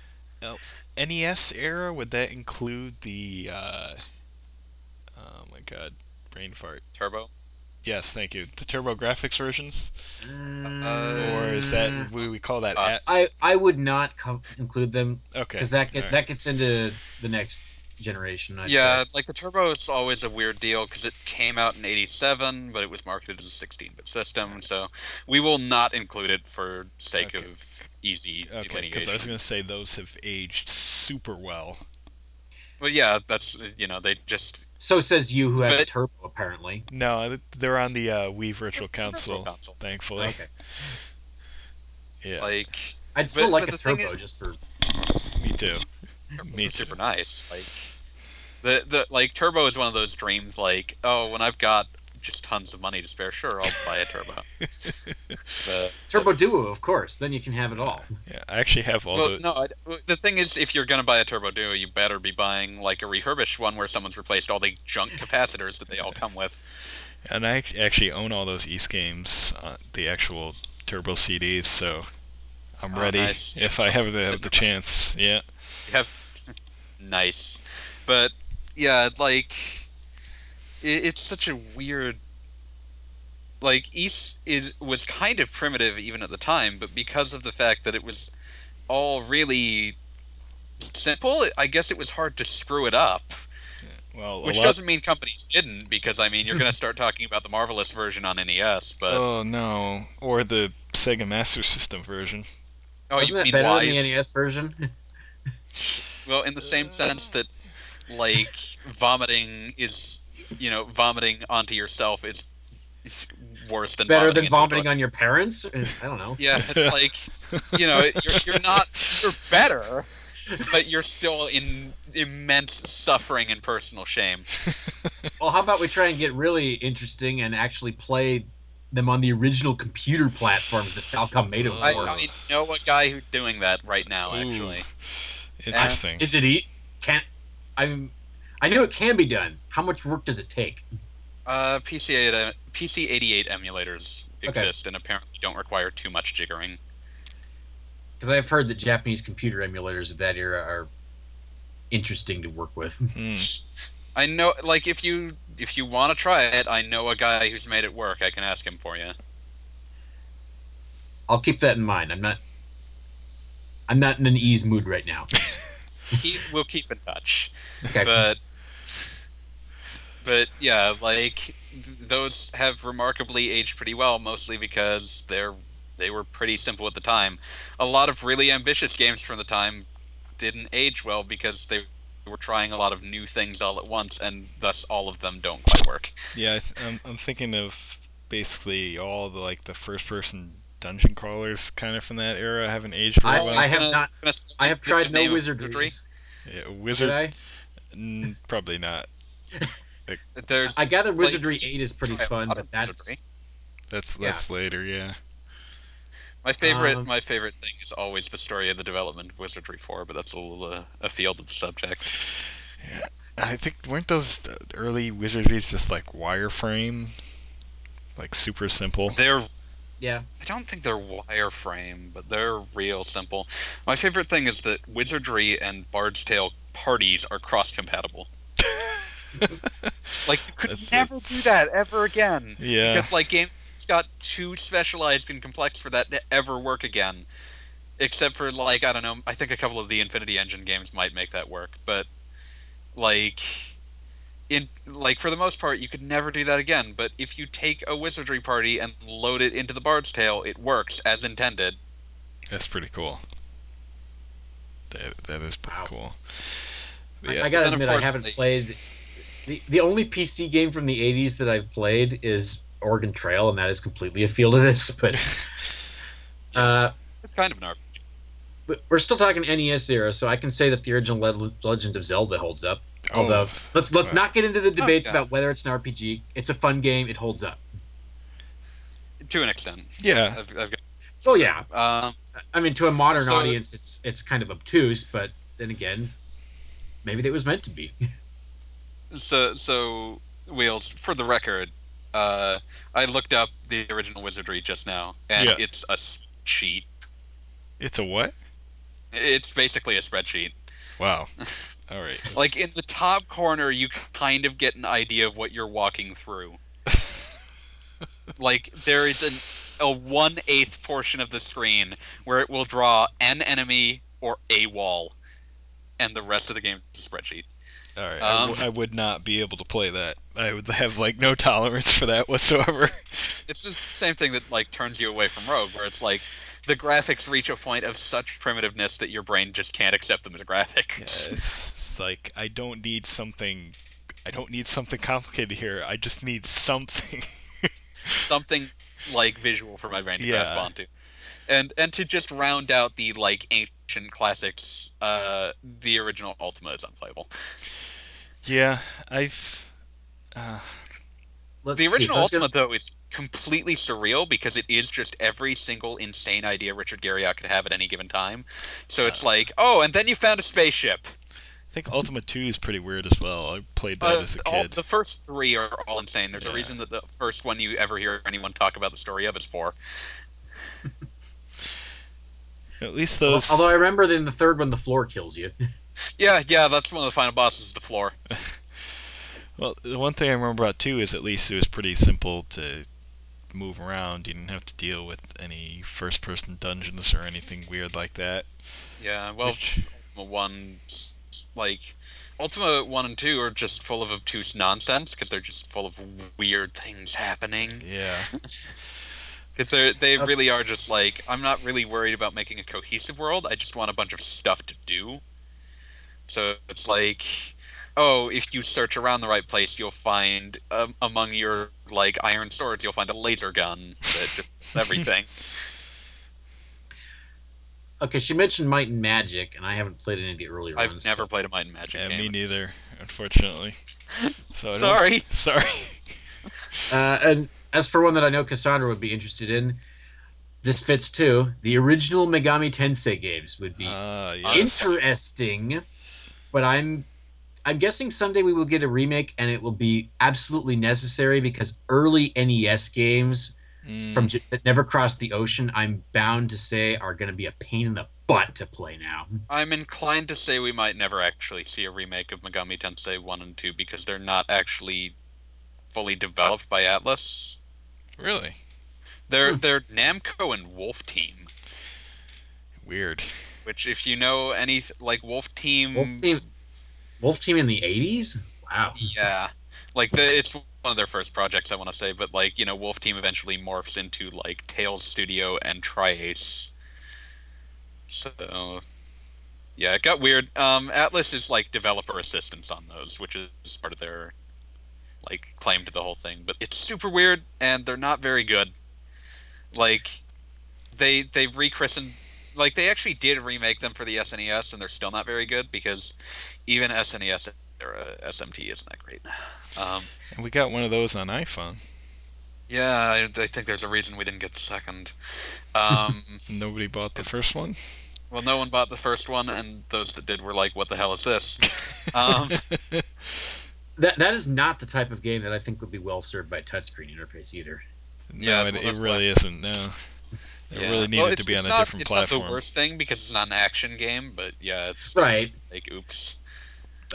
well, NES era would that include the? Uh, oh my God, brain fart. Turbo. Yes, thank you. The TurboGrafx versions, Mm, or is that we we call that? Uh, at, I I would not com- include them okay, because that get, alright. that gets into the next generation. I'd Yeah, say. like the Turbo is always a weird deal because it came out in '87, but it was marketed as a 16-bit system, so we will not include it for sake Okay. of easy Okay, because. I was gonna say those have aged super well. But yeah, that's you know they just So says you, who has a But- turbo, apparently. No, they're on the uh, Wii Virtual Console, Console. thankfully. Okay, Yeah, like I'd still But- like but a the turbo is- just for. me too. Me it's too. super nice. Like the the like Turbo is one of those dreams. Like oh, when I've got just tons of money to spare, sure, I'll buy a Turbo. But, Turbo Duo, of course. Then you can have it all. Yeah, I actually have all well, the. no, I, the thing is, if you're gonna buy a Turbo Duo, you better be buying like a refurbished one where someone's replaced all the junk capacitors that they all come with. And I actually own all those Ys games, uh, the actual Turbo CDs, so I'm Oh, ready nice. if I have the, Super the chance. Yeah. You have nice, but yeah, like it, it's such a weird. Like Ys is was kind of primitive even at the time, but because of the fact that it was all really simple, I guess it was hard to screw it up. Well, Which lot. doesn't mean companies didn't, because I mean you're gonna start talking about the marvelous version on NES, but Oh no, or the Sega Master System version. oh, Wasn't you that mean better wise? than the NES version? Well, in the same sense that, like, vomiting is, you know, vomiting onto yourself is, is worse than better vomiting than vomiting on your parents? Eh, I don't know. Yeah, it's like, you know, you're, you're not, you're better, but you're still in immense suffering and personal shame. Well, how about we try and get really interesting and actually play them on the original computer platforms that Falcom made it I, for? I know a guy who's doing that right now, Ooh. actually. Interesting. Uh, is it eat? Can't I? I know it can be done. How much work does it take? Uh, PC Edit, PC 88 emulators exist and apparently don't require too much jiggering. Because I've heard that Japanese computer emulators of that era are interesting to work with. Hmm. I know, like, if you if you want to try it, I know a guy who's made it work. I can ask him for you. I'll keep that in mind. I'm not. I'm not in an Ys mood right now. He we'll keep in touch. Okay. but but yeah, like th- those have remarkably aged pretty well, mostly because they're they were pretty simple at the time. A lot of really ambitious games from the time didn't age well because they were trying a lot of new things all at once, and thus all of them don't quite work. Yeah, I th- I'm, I'm thinking of basically all the like the first-person dungeon crawlers kind of from that era haven't aged very I- well. I have not- I have tried no name of wizardry. yeah, Wizard, I? probably not. There's I gather Wizardry Eight is pretty fun, but of that's Wizardry. That's Yeah. later, yeah. My favorite, Um, my favorite thing is always the story of the development of Wizardry Four, but that's a little uh, a field of the subject. Yeah, I think weren't those the early wizardries just like wireframe, like super simple. They're yeah. I don't think they're wireframe, but they're real simple. My favorite thing is that Wizardry and Bard's Tale parties are cross compatible. Like you could That's- never do that ever again. Yeah. Because like games got too specialized and complex for that to ever work again. Except for like I don't know, I think a couple of the Infinity Engine games might make that work, but like in like for the most part you could never do that again, but if you take a wizardry party and load it into the Bard's Tale, it works as intended. That's pretty cool. That that is pretty Wow. cool. I- yeah, I gotta Then, of admit, I haven't they- played. The, the only PC game from the 80s that I've played is Oregon Trail, and that is completely a field of this. But uh, It's kind of an RPG. but we're still talking NES era, so I can say that the original Le- Legend of Zelda holds up. Although Oh, let's let's wow. not get into the debates yeah. about whether it's an RPG. It's a fun game. It holds up. To an extent. yeah, I've, I've got, Oh yeah, um, I mean to a modern So- audience, it's it's kind of obtuse, but then again, maybe it was meant to be. so so wheels for the record uh i looked up the original wizardry just now and Yeah. it's a sheet it's a what? it's basically a spreadsheet Wow. All right. like in the top corner you kind of get an idea of what you're walking through like there is an a one eighth portion of the screen where it will draw an enemy or a wall and the rest of the game is a spreadsheet All right. I w- Um, I would not be able to play that. I would have like no tolerance for that whatsoever. it's the same thing that like turns you away from Rogue, where it's like the graphics reach a point of such primitiveness that your brain just can't accept them as a graphic. Yeah, it's, it's like I don't need something. I don't need something complicated here. I just need something. Something like visual for my brain to grasp Yeah. onto. And and to just round out the like ancient classics, uh, the original Ultima is unplayable. yeah, I've. Uh, Let's The original I was gonna- Ultima though is completely surreal because it is just every single insane idea Richard Garriott could have at any given time. So it's Uh. like, oh, and then you found a spaceship. I think Ultima 2 is pretty weird as well. I played that Uh, as a all, kid. the first three are all insane. There's a reason that the first one you ever hear anyone talk about the story of is four. At least those. Although I remember that in the third one, the floor kills you. Yeah, yeah, that's one of the final bosses, the floor. Well, the one thing I remember about 2 is at least it was pretty simple to move around. You didn't have to deal with any first person dungeons or anything weird like that. Yeah, well, Which- Ultima one, like Ultima one and two are just full of obtuse nonsense because they're just full of weird things happening. Yeah. Because they they really are just like I'm not really worried about making a cohesive world. I just want a bunch of stuff to do. So it's like, oh, if you search around the right place, you'll find um, among your like iron swords, you'll find a laser gun that just everything. Okay, she mentioned Might and Magic, and I haven't played any of the early runs. I've never played a Might and Magic yeah, game. me neither, unfortunately. So Sorry. Sorry. Uh, and as for one that I know Cassandra would be interested in, this fits too. The original Megami Tensei games would be Uh, yes. interesting, but I'm I'm guessing someday we will get a remake, and it will be absolutely necessary because early NES games Mm, from that never crossed the ocean, I'm bound to say, are going to be a pain in the butt to play now. I'm inclined to say we might never actually see a remake of Megami Tensei 1 and 2 because they're not actually fully developed by Atlus. Really They're Hmm. they're Namco and Wolf Team, weird. which if you know any like Wolf Team, Wolf Team, Wolf Team in the '80s. Wow. yeah, like the it's one of their first projects I want to say, but like you know Wolf Team eventually morphs into like Tales Studio and tri-Ace. So yeah, it got weird. Um, Atlus is like developer assistance on those, which is part of their like claim to the whole thing. But it's super weird, and they're not very good. Like they they rechristened like they actually did remake them for the SNES, and they're still not very good because even SNES era SMT isn't that great. Um, And we got one of those on iPhone. yeah, I, I think there's a reason we didn't get the second. Um, Nobody bought the first one. well, no one bought the first one, and those that did were like, "What the hell is this?" Um, That that is not the type of game that I think would be well served by a touchscreen interface either. no, Yeah, it, it that's really isn't. No, it yeah. really needed well, to be on it's a not, different it's platform. not the worst thing because it's not an action game, but yeah, it's Right. just like oops.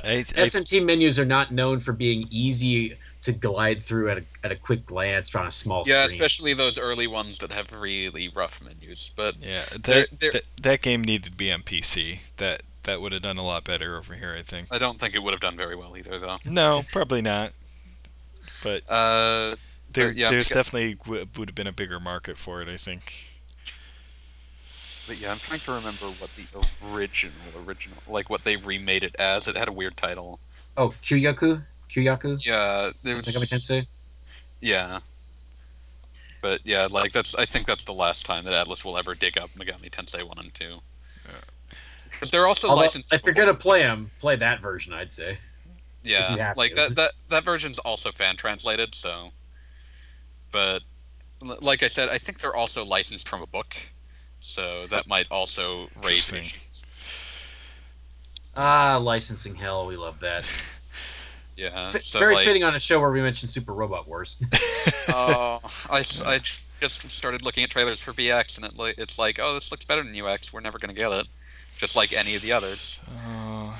I, I, SMT menus are not known for being easy to glide through at a, at a quick glance on a small Yeah, screen. especially those early ones that have really rough menus. But yeah, They're- that, they're- that that game needed to be on PC. That that would have done a lot better over here, I think. I don't think it would have done very well either, though. No, probably not. But Uh, there, yeah, there's beca- definitely w- would have been a bigger market for it, I think. but yeah, I'm trying to remember what the original, original, like what they remade it as. It had a weird title. oh, Kyoyaku? Kyoyaku? Yeah, there was. Megami Tensei? Yeah. But yeah, like that's. I think that's the last time that Atlus will ever dig up Megami Tensei one and two. Because they're also Although, licensed. if you're gonna play them, play that version. I'd say. Yeah, like to. that that that version's also fan translated, so. But, like I said, I think they're also licensed from a book, so that might also raise Interesting. issues. Ah, licensing hell. We love that. Yeah, F- so very like, fitting on a show where we mentioned Super Robot Wars. Oh, I, s- I just started looking at trailers for BX, and it, it's like, oh, this looks better than UX. We're never gonna get it, just like any of the others. Uh,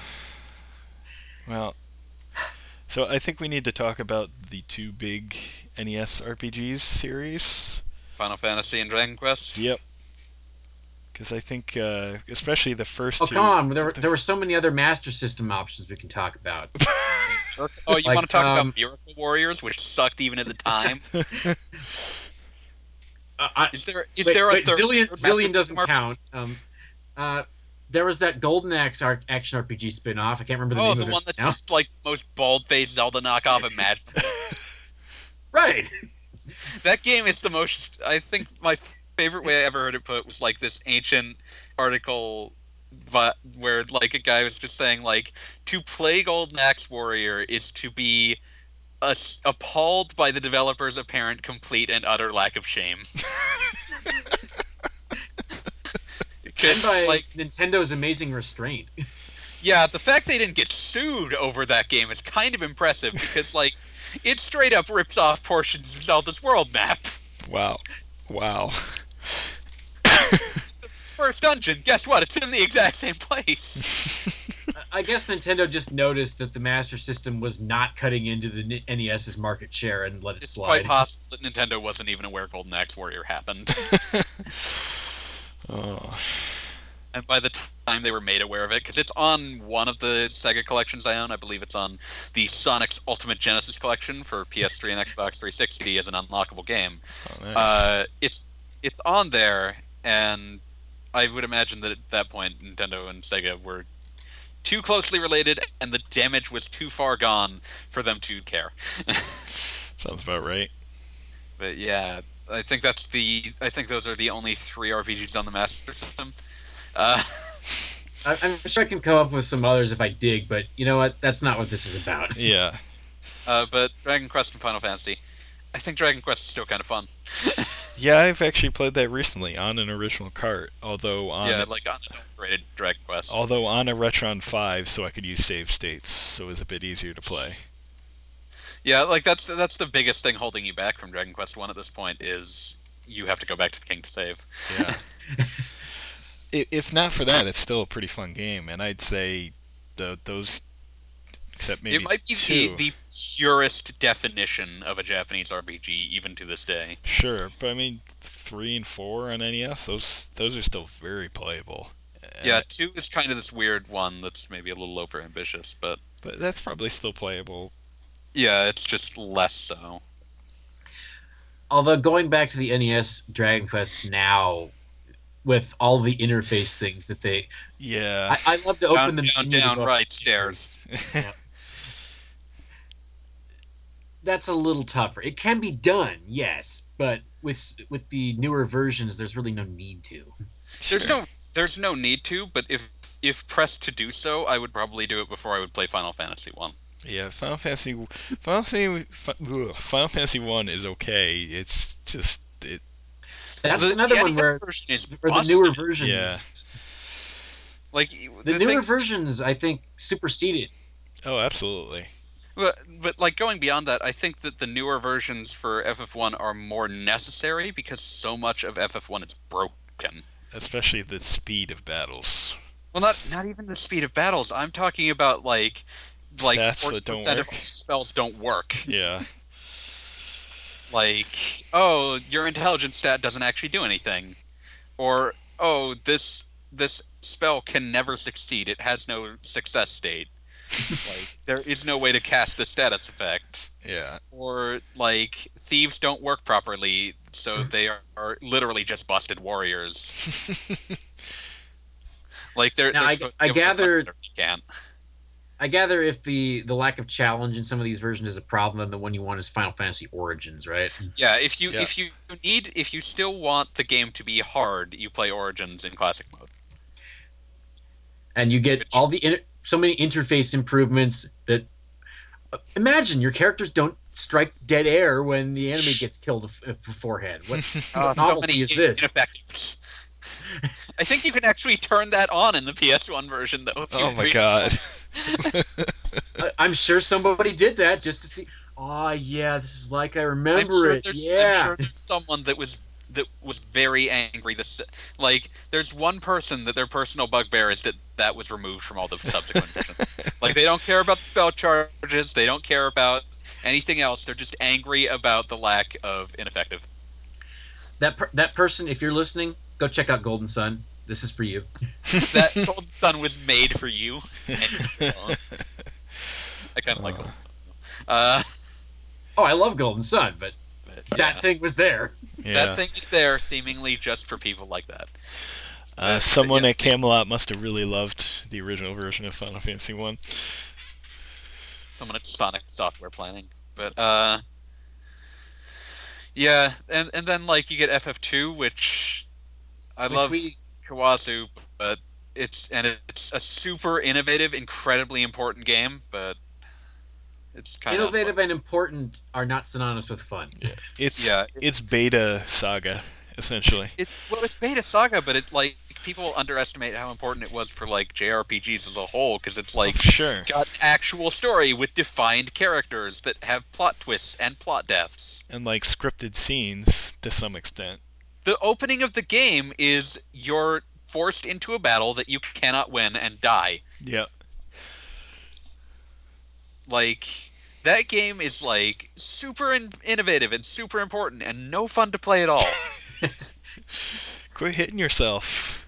well, so I think we need to talk about the two big NES RPGs series. Final Fantasy and Dragon Quest. Yep. Because I think, uh, especially the first oh two. come on! There, were- the- there were so many other Master System options we can talk about. Oh, you Like, want to talk um, about Miracle Warriors, which sucked even at the time? Uh, I, Is there is wait, there a wait, third? Zillion? Zillion doesn't count. Um, uh, there was that Golden Axe ar- action RPG spin-off. I can't remember the Oh, name the of it Oh, the one that's now. just like the most bald-faced Zelda knockoff imaginable. right. that game is the most. I think my favorite way I ever heard it put was like this ancient article, but where like a guy was just saying like to play Golden Axe Warrior is to be as- appalled by the developer's apparent complete and utter lack of shame. And by like Nintendo's amazing restraint. Yeah, the fact they didn't get sued over that game is kind of impressive because, like, it straight up rips off portions of Zelda's world map. wow. Wow. First dungeon, guess what? It's in the exact same place. I guess Nintendo just noticed that the Master System was not cutting into the NES's market share and let it It's slide. It's quite possible that Nintendo wasn't even aware Golden Axe Warrior happened. oh. and by the time they were made aware of it, because it's on one of the Sega collections I own, I believe it's on the Sonic's Ultimate Genesis collection for PS3 and Xbox 360 as an unlockable game. oh nice. Uh, it's it's on there, and I would imagine that at that point Nintendo and Sega were too closely related, and the damage was too far gone for them to care. Sounds about right. but yeah, I think that's the I think those are the only three RPGs on the Master System. Uh, I, I'm sure I can come up with some others if I dig, but you know what? That's not what this is about. Yeah. uh, but Dragon Quest and Final Fantasy, I think Dragon Quest is still kind of fun. Yeah, I've actually played that recently on an original cart. Although on yeah, like unadulterated Dragon Quest. although on a Retron 5, so I could use save states, so it was a bit easier to play. Yeah, like that's that's the biggest thing holding you back from Dragon Quest One at this point is you have to go back to the king to save. Yeah. If not for that, it's still a pretty fun game, and I'd say the those except maybe it might be two. the, the purest definition of a Japanese RPG, even to this day. Sure, but I mean, three and four on NES, those those are still very playable. Yeah, two is kind of this weird one that's maybe a little over ambitious, but but that's probably still playable. Yeah, it's just less so. Although going back to the NES Dragon Quest now, with all the interface things that they, Yeah. I, I love to open Down, the down, menu down, right the stairs. That's a little tougher. It can be done, yes, but with with the newer versions, there's really no need to. There's Sure. no there's no need to, but if if pressed to do so, I would probably do it before I would play Final Fantasy One. Yeah, Final Fantasy, Final Fantasy, Final Fantasy One is okay. It's just it. That's the, another the one where, version is for the newer versions, Yeah. like the, the, newer things- versions, I think, superseded. Oh, absolutely. But, but like going beyond that, I think that the newer versions for FF1 are more necessary because so much of FF1 is broken. Especially the speed of battles. Well, not not even the speed of battles. I'm talking about like like Stats that 40% don't work. all spells don't work. Yeah. Like, oh, your intelligence stat doesn't actually do anything, or oh, this this spell can never succeed. It has no success state. like, there is no way to cast the status effect. Yeah. or like thieves don't work properly so they are, are literally just busted warriors like they're, Now, they're I- supposed to I be able to hunt gather- whatever you can I gather if the the lack of challenge in some of these versions is a problem, then the one you want is Final Fantasy Origins, right? yeah if you Yeah. if you need if you still want the game to be hard you play origins in classic mode And you get Which- all the so many interface improvements that uh, imagine your characters don't strike dead air when the enemy gets killed beforehand. What, Uh, what so novelty many is this? ineffectives i think you can actually turn that on in the ps1 version though oh my really- god. I- I'm sure somebody did that just to see. Oh yeah, this is like I remember sure it. yeah. I'm sure there's someone that was that was very angry. This like there's one person that their personal bugbear is that that was removed from all the subsequent versions. Like they don't care about the spell charges. They don't care about anything else. They're just angry about the lack of ineffective. that per- that person, if you're listening, go check out Golden Sun. This is for you. That Golden Sun was made for you. And you. I kind of like Uh. Golden Sun. Uh, Oh, I love Golden Sun, but but that yeah. thing was there. yeah. That thing is there seemingly just for people like that. uh, that- someone yeah. at Camelot must have really loved the original version of Final Fantasy One. someone at Sonic Software Planning. But uh yeah, and and then like you get FF2 which I Which love we- Kawazu, but it's and it's a super innovative, incredibly important game, but it's kind of Innovative of and important are not synonymous with fun. It's Yeah, it's beta saga essentially. it well it's beta saga, but it like people underestimate how important it was for like JRPGs as a whole because it's oh, like Oh, sure. got actual story with defined characters that have plot twists and plot deaths. And like scripted scenes to some extent. The opening of the game is you're forced into a battle that you cannot win and die. Yep. Like that game is like super in- innovative and super important and no fun to play at all. Quit hitting yourself.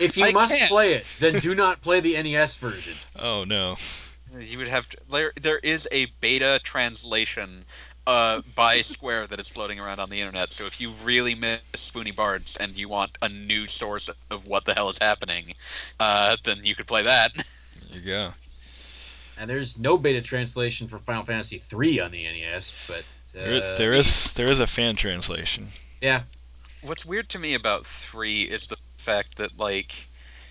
If you I must can't. play it, then do not play the NES version. Oh no. you would have to there there is a beta translation uh, by Square that is floating around on the internet. So if you really miss Spoony Bards and you want a new source of what the hell is happening, uh, then you could play that. There you go. And there's no beta translation for Final Fantasy III on the NES, but uh, There is, there is there is a fan translation. yeah, What's weird to me about three is the fact that like,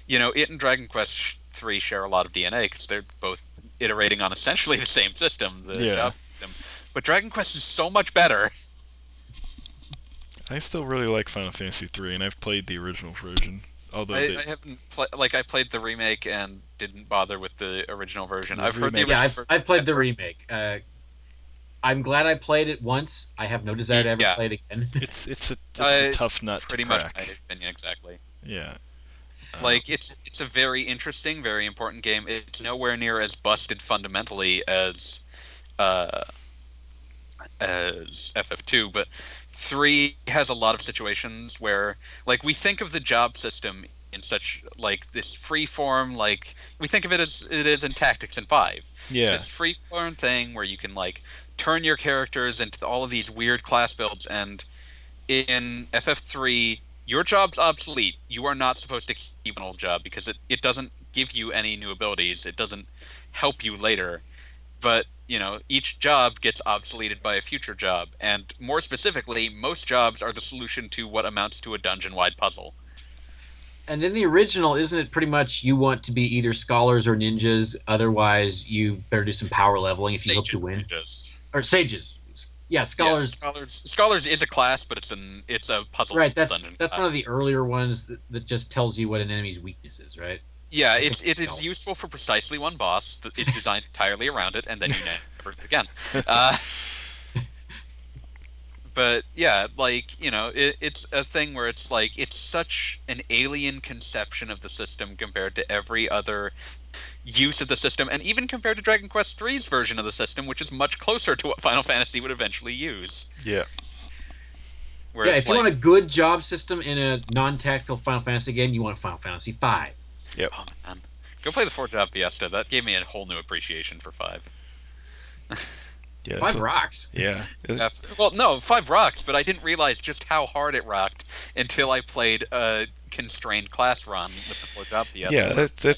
you know, it and Dragon Quest three share a lot of DNA because they're both iterating on essentially the same system, the Yeah. job system. But Dragon Quest is so much better. I still really like Final Fantasy 3, and I've played the original version. Although I, they, I haven't pla like I played the remake and didn't bother with the original version. The I've heard the Yeah, I've, I've played the remake. Uh, I'm glad I played it once. I have no desire to ever Yeah. play it again. it's it's a it's Uh, a tough nut pretty to much my opinion exactly. Yeah. Uh, Like it's it's a very interesting, very important game. It's nowhere near as busted fundamentally as uh, as FF2, but three has a lot of situations where like we think of the job system in such like this free form like we think of it as it is in Tactics in five. yeah, This free form thing where you can like turn your characters into all of these weird class builds and in FF3 your job's obsolete. You are not supposed to keep an old job because it, it doesn't give you any new abilities. It doesn't help you later. But, you know, each job gets obsoleted by a future job. And more specifically, most jobs are the solution to what amounts to a dungeon wide puzzle. and in the original, isn't it pretty much you want to be either scholars or ninjas? Otherwise, you better do some power leveling if you hope to win. ninjas. Or sages. Yeah, scholars. Yeah, scholars scholars is a class, but it's an it's a puzzle Right, that's that's class. one of the earlier ones that, that just tells you what an enemy's weakness is, right? Yeah, I it's it is useful for precisely one boss that is designed entirely around it, and then you never again. Uh, but yeah, like you know, it, it's a thing where it's like it's such an alien conception of the system compared to every other use of the system, and even compared to Dragon Quest III's version of the system, which is much closer to what Final Fantasy would eventually use. yeah. Where yeah, it's if you want a good job system in a non-tactical Final Fantasy game, you want Final Fantasy Five. oh man, go play the Four Job Fiesta. That gave me a whole new appreciation for five. Yeah. Five so- rocks. yeah. It's- Yeah, well, no, five rocks, but I didn't realize just how hard it rocked until I played a constrained class run with the four job the yeah, that, that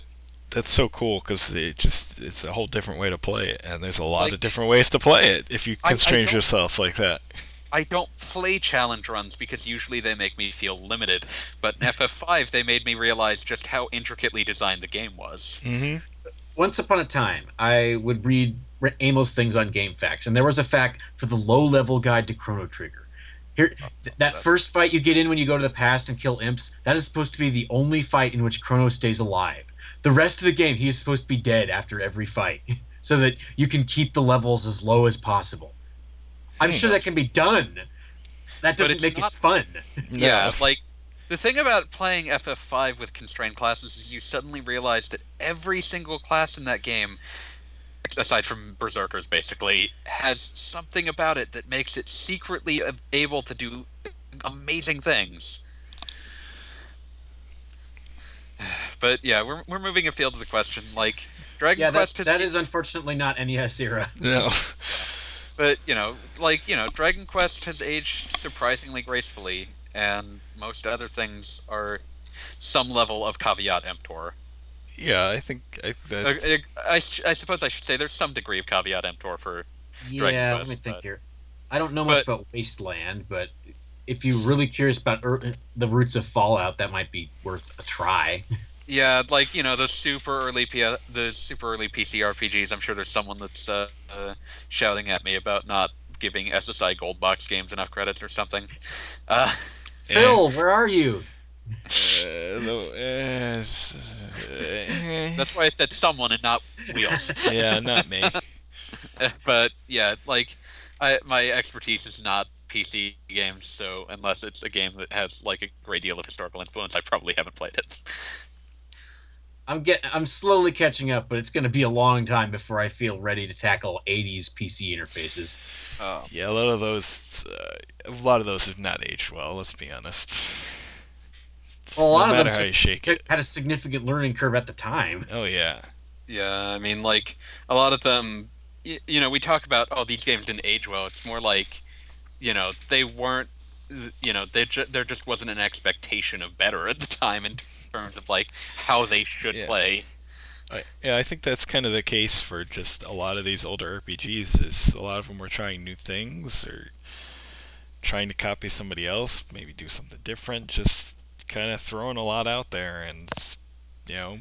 that's so cool because it just it's a whole different way to play it, and there's a lot Like, of different ways to play it if you I- I constrain yourself like that. I don't play challenge runs because usually they make me feel limited. But in FF5, they made me realize just how intricately designed the game was. Mm-hmm. Once upon a time, I would read re- aimless things on GameFAQs, and there was a fact for the low-level guide to Chrono Trigger. Here, th- that first fight you get in when you go to the past and kill imps, that is supposed to be the only fight in which Chrono stays alive. The rest of the game, he is supposed to be dead after every fight, so that you can keep the levels as low as possible. I'm sure that can be done. That doesn't it's make not- it fun. Yeah, like the thing about playing FF5 with constrained classes is you suddenly realize that every single class in that game, aside from Berserkers basically, has something about it that makes it secretly able to do amazing things. But yeah, we're, we're moving afield of the question. Like Dragon Yeah, that, Quest has that is unfortunately not NES era. No. But you know, like you know, Dragon Quest has aged surprisingly gracefully, and most other things are some level of caveat emptor. Yeah, I think I, that, uh, I, I suppose I should say there's some degree of caveat emptor for. Dragon Quest, let me think but- here. I don't know much but- about Wasteland, but if you're really curious about er- the roots of Fallout, that might be worth a try. Yeah, like you know the super early P- the super early PC RPGs. I'm sure there's someone that's uh, uh, shouting at me about not giving SSI Gold Box games enough credits or something. Uh, Yeah. Phil, where are you? uh, no, uh, uh, that's why I said someone and not wheels. yeah, not me. but yeah, like I, my expertise is not PC games, so unless it's a game that has like a great deal of historical influence, I probably haven't played it. I'm getting I'm slowly catching up, but it's going to be a long time before I feel ready to tackle 80s PC interfaces. Um, Yeah, a lot of those, uh, a lot of those have not aged well. Let's be honest. Well, a lot no of them matter how took- you shake it. Had a significant learning curve at the time. Oh yeah. yeah, I mean, like a lot of them, y- you know, we talk about oh these games didn't age well. It's more like, you know, they weren't, you know, they ju- there just wasn't an expectation of better at the time in terms of like how they should Yeah. play. I, yeah, I think that's kind of the case for just a lot of these older RPGs. Is a lot of them were trying new things or trying to copy somebody else, maybe do something different. Just kind of throwing a lot out there, and you know,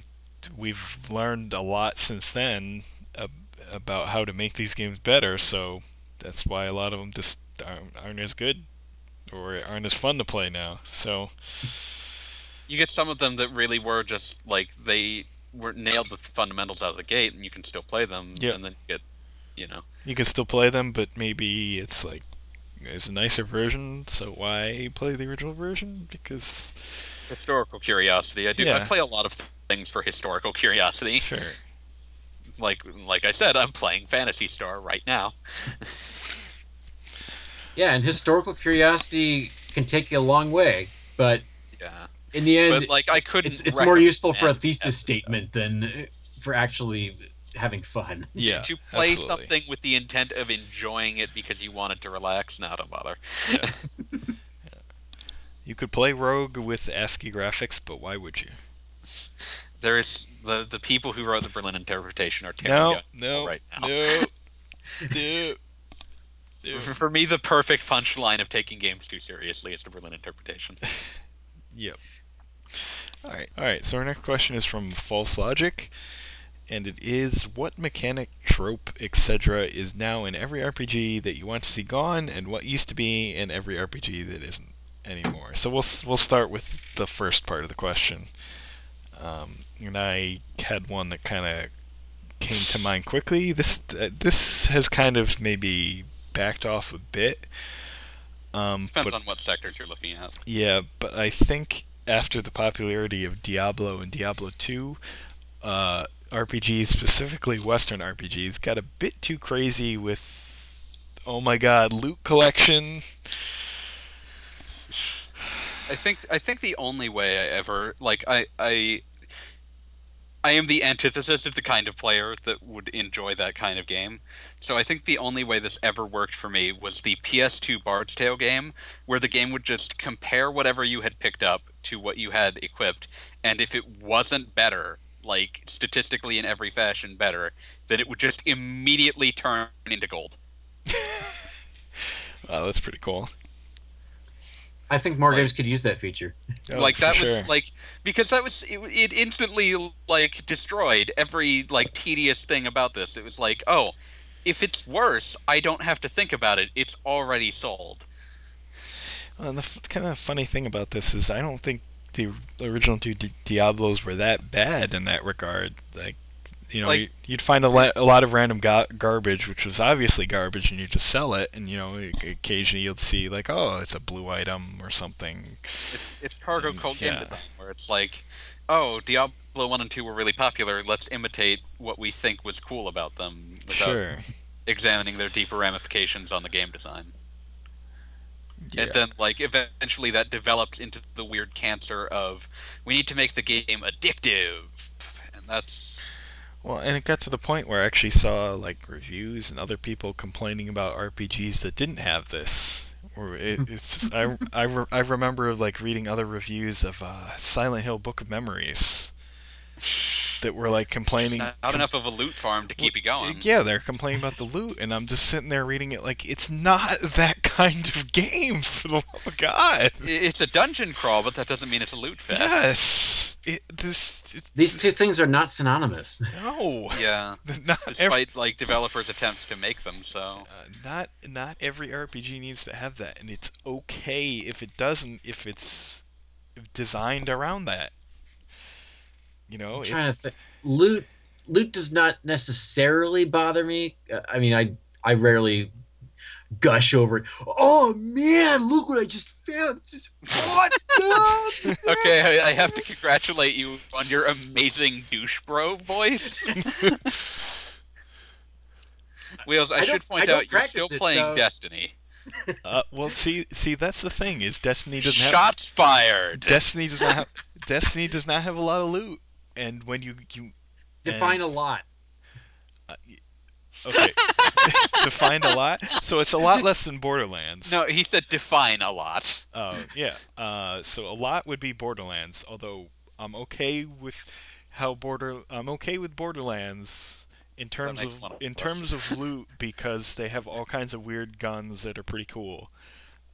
we've learned a lot since then ab- about how to make these games better. So that's why a lot of them just aren't, aren't as good. or aren't as fun to play now. So You get some of them that really were just like they were nailed the fundamentals out of the gate, and you can still play them. Yeah. And then you get, you know, you can still play them, but maybe it's like it's a nicer version. So why play the original version? Because historical curiosity. I do. I play a lot of things for historical curiosity. sure, Like like I said, I'm playing Phantasy Star right now. Yeah, and historical curiosity can take you a long way, but Yeah. In the end, But like I couldn't. it's it's more useful for a thesis that. statement than uh, for actually having fun. yeah, to play absolutely. something with the intent of enjoying it because you wanted to relax. Now don't bother. You could play Rogue with ASCII graphics, but why would you? There is the the people who wrote the Berlin interpretation are tearing No, down no, right now. no, no, no. For me, the perfect punchline of taking games too seriously is the Berlin interpretation. Yep. All right. All right. So our next question is from False Logic, and it is: What mechanic, trope, etc., is now in every RPG that you want to see gone, and what used to be in every RPG that isn't anymore? So we'll we'll start with the first part of the question. Um, and I had one that kind of came to mind quickly. This uh, this has kind of maybe backed off a bit. Um, Depends but on what sectors you're looking at. yeah, but I think after the popularity of Diablo and Diablo 2, uh, RPGs, specifically Western RPGs, got a bit too crazy with, oh my god, loot collection. I think I think the only way I ever like I I I am the antithesis of the kind of player that would enjoy that kind of game. So I think the only way this ever worked for me was the PS2 Bard's Tale game, where the game would just compare whatever you had picked up to what you had equipped, and if it wasn't better, like statistically in every fashion better, then it would just immediately turn into gold. Wow, that's pretty cool. I think more Like- games could use that feature. Oh, like for that sure. was like because that was it, it instantly like destroyed every like tedious thing about this it was like oh if it's worse i don't have to think about it it's already sold Well, and the f- kind of funny thing about this is I don't think the original two Di- Diablos were that bad in that regard. Like, you know, Like- you, you'd find a, la- a lot of random ga- garbage, which was obviously garbage, and you just sell it. And you know, occasionally you'll see like, oh, it's a blue item or something. it's it's cargo Mm, cult yeah. game design where it's like oh diablo 1 and 2 were really popular let's imitate what we think was cool about them without Sure. examining their deeper ramifications on the game design Yeah. And then, like, eventually that develops into the weird cancer of we need to make the game addictive, and that's Well, and it got to the point where I actually saw like reviews and other people complaining about RPGs that didn't have this. Or it, it's just, I, I, re- I remember like reading other reviews of uh, Silent Hill Book of Memories that were like complaining. not, not enough of a loot farm to keep you going. Yeah, they're complaining about the loot, and I'm just sitting there reading it like it's not that kind of game. For the love of God, It's a dungeon crawl, but that doesn't mean it's a loot fest. yes, it, this it, These two things are not synonymous. no, Yeah, not every, despite like developers' attempts to make them so. Uh, not not every RPG needs to have that, and it's okay if it doesn't if it's designed around that. You know, I'm if- trying to think. Loot loot does not necessarily bother me. Uh, I mean, I I rarely gush over it. Oh man, look what I just found! Just, what? the- Okay, I, I have to congratulate you on your amazing douche bro voice. Wheels, I, I should point I out you're still it, playing so- Destiny. uh, well, see, see, that's the thing is Destiny doesn't have Shots fired. Destiny does not have Destiny does not have a lot of loot, and when you you Define a lot. okay define a lot, so it's a lot less than Borderlands. no, he said define a lot. Oh yeah. Uh, so a lot would be Borderlands, although I'm okay with how border. I'm okay with Borderlands in terms of of in terms of loot because they have all kinds of weird guns that are pretty cool.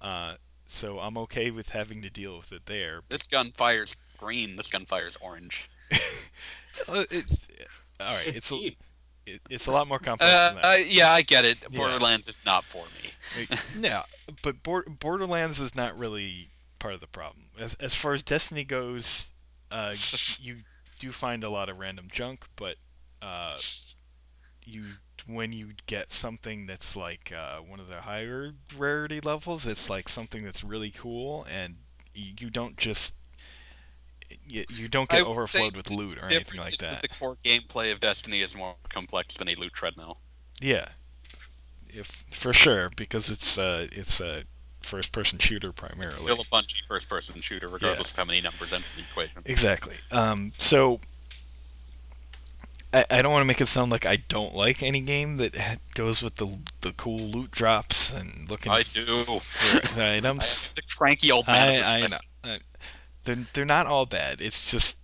Uh, so I'm okay with having to deal with it there. This gun fires green. This gun fires orange. Uh, it's, all right, it's it's a, it, it's a lot more complex Uh, than that. uh, yeah, I get it. Yeah. Borderlands is not for me. Like, yeah, but Bor- Borderlands is not really part of the problem. As as far as Destiny goes, uh, you do find a lot of random junk, but uh, you when you get something that's like uh, one of the higher rarity levels, it's like something that's really cool, and you, you don't just you, you don't get overflowed with loot or anything like is that. the core gameplay of Destiny is more complex than a loot treadmill. Yeah, if for sure because it's uh it's a first person shooter primarily. Still a Bungie first-person shooter, regardless of how many numbers enter the equation. Exactly. Um, so I, I don't want to make it sound like I don't like any game that ha- goes with the the cool loot drops and looking I do. for the I items. the cranky old man. of I, I know. This I- They're they're not all bad. It's just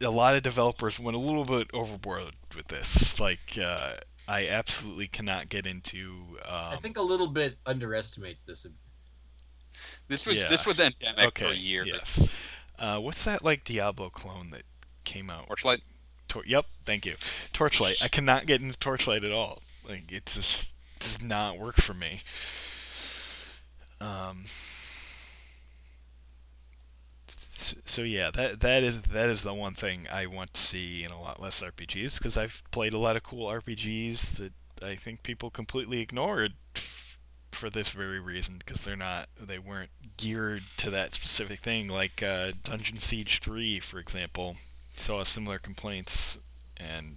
a lot of developers went a little bit overboard with this. Like uh, I absolutely cannot get into. Um, I think a little bit underestimates this. This was Yeah. this was endemic okay. for years. Yes. Uh, what's that like Diablo clone that came out? Torchlight. Tor- yep, thank you. Torchlight. I cannot get into Torchlight at all. Like it just does not work for me. Um. So yeah, that that is that is the one thing I want to see in a lot less RPGs because I've played a lot of cool RPGs that I think people completely ignored f- for this very reason because they're not they weren't geared to that specific thing. Like uh, Dungeon Siege 3 for example saw similar complaints and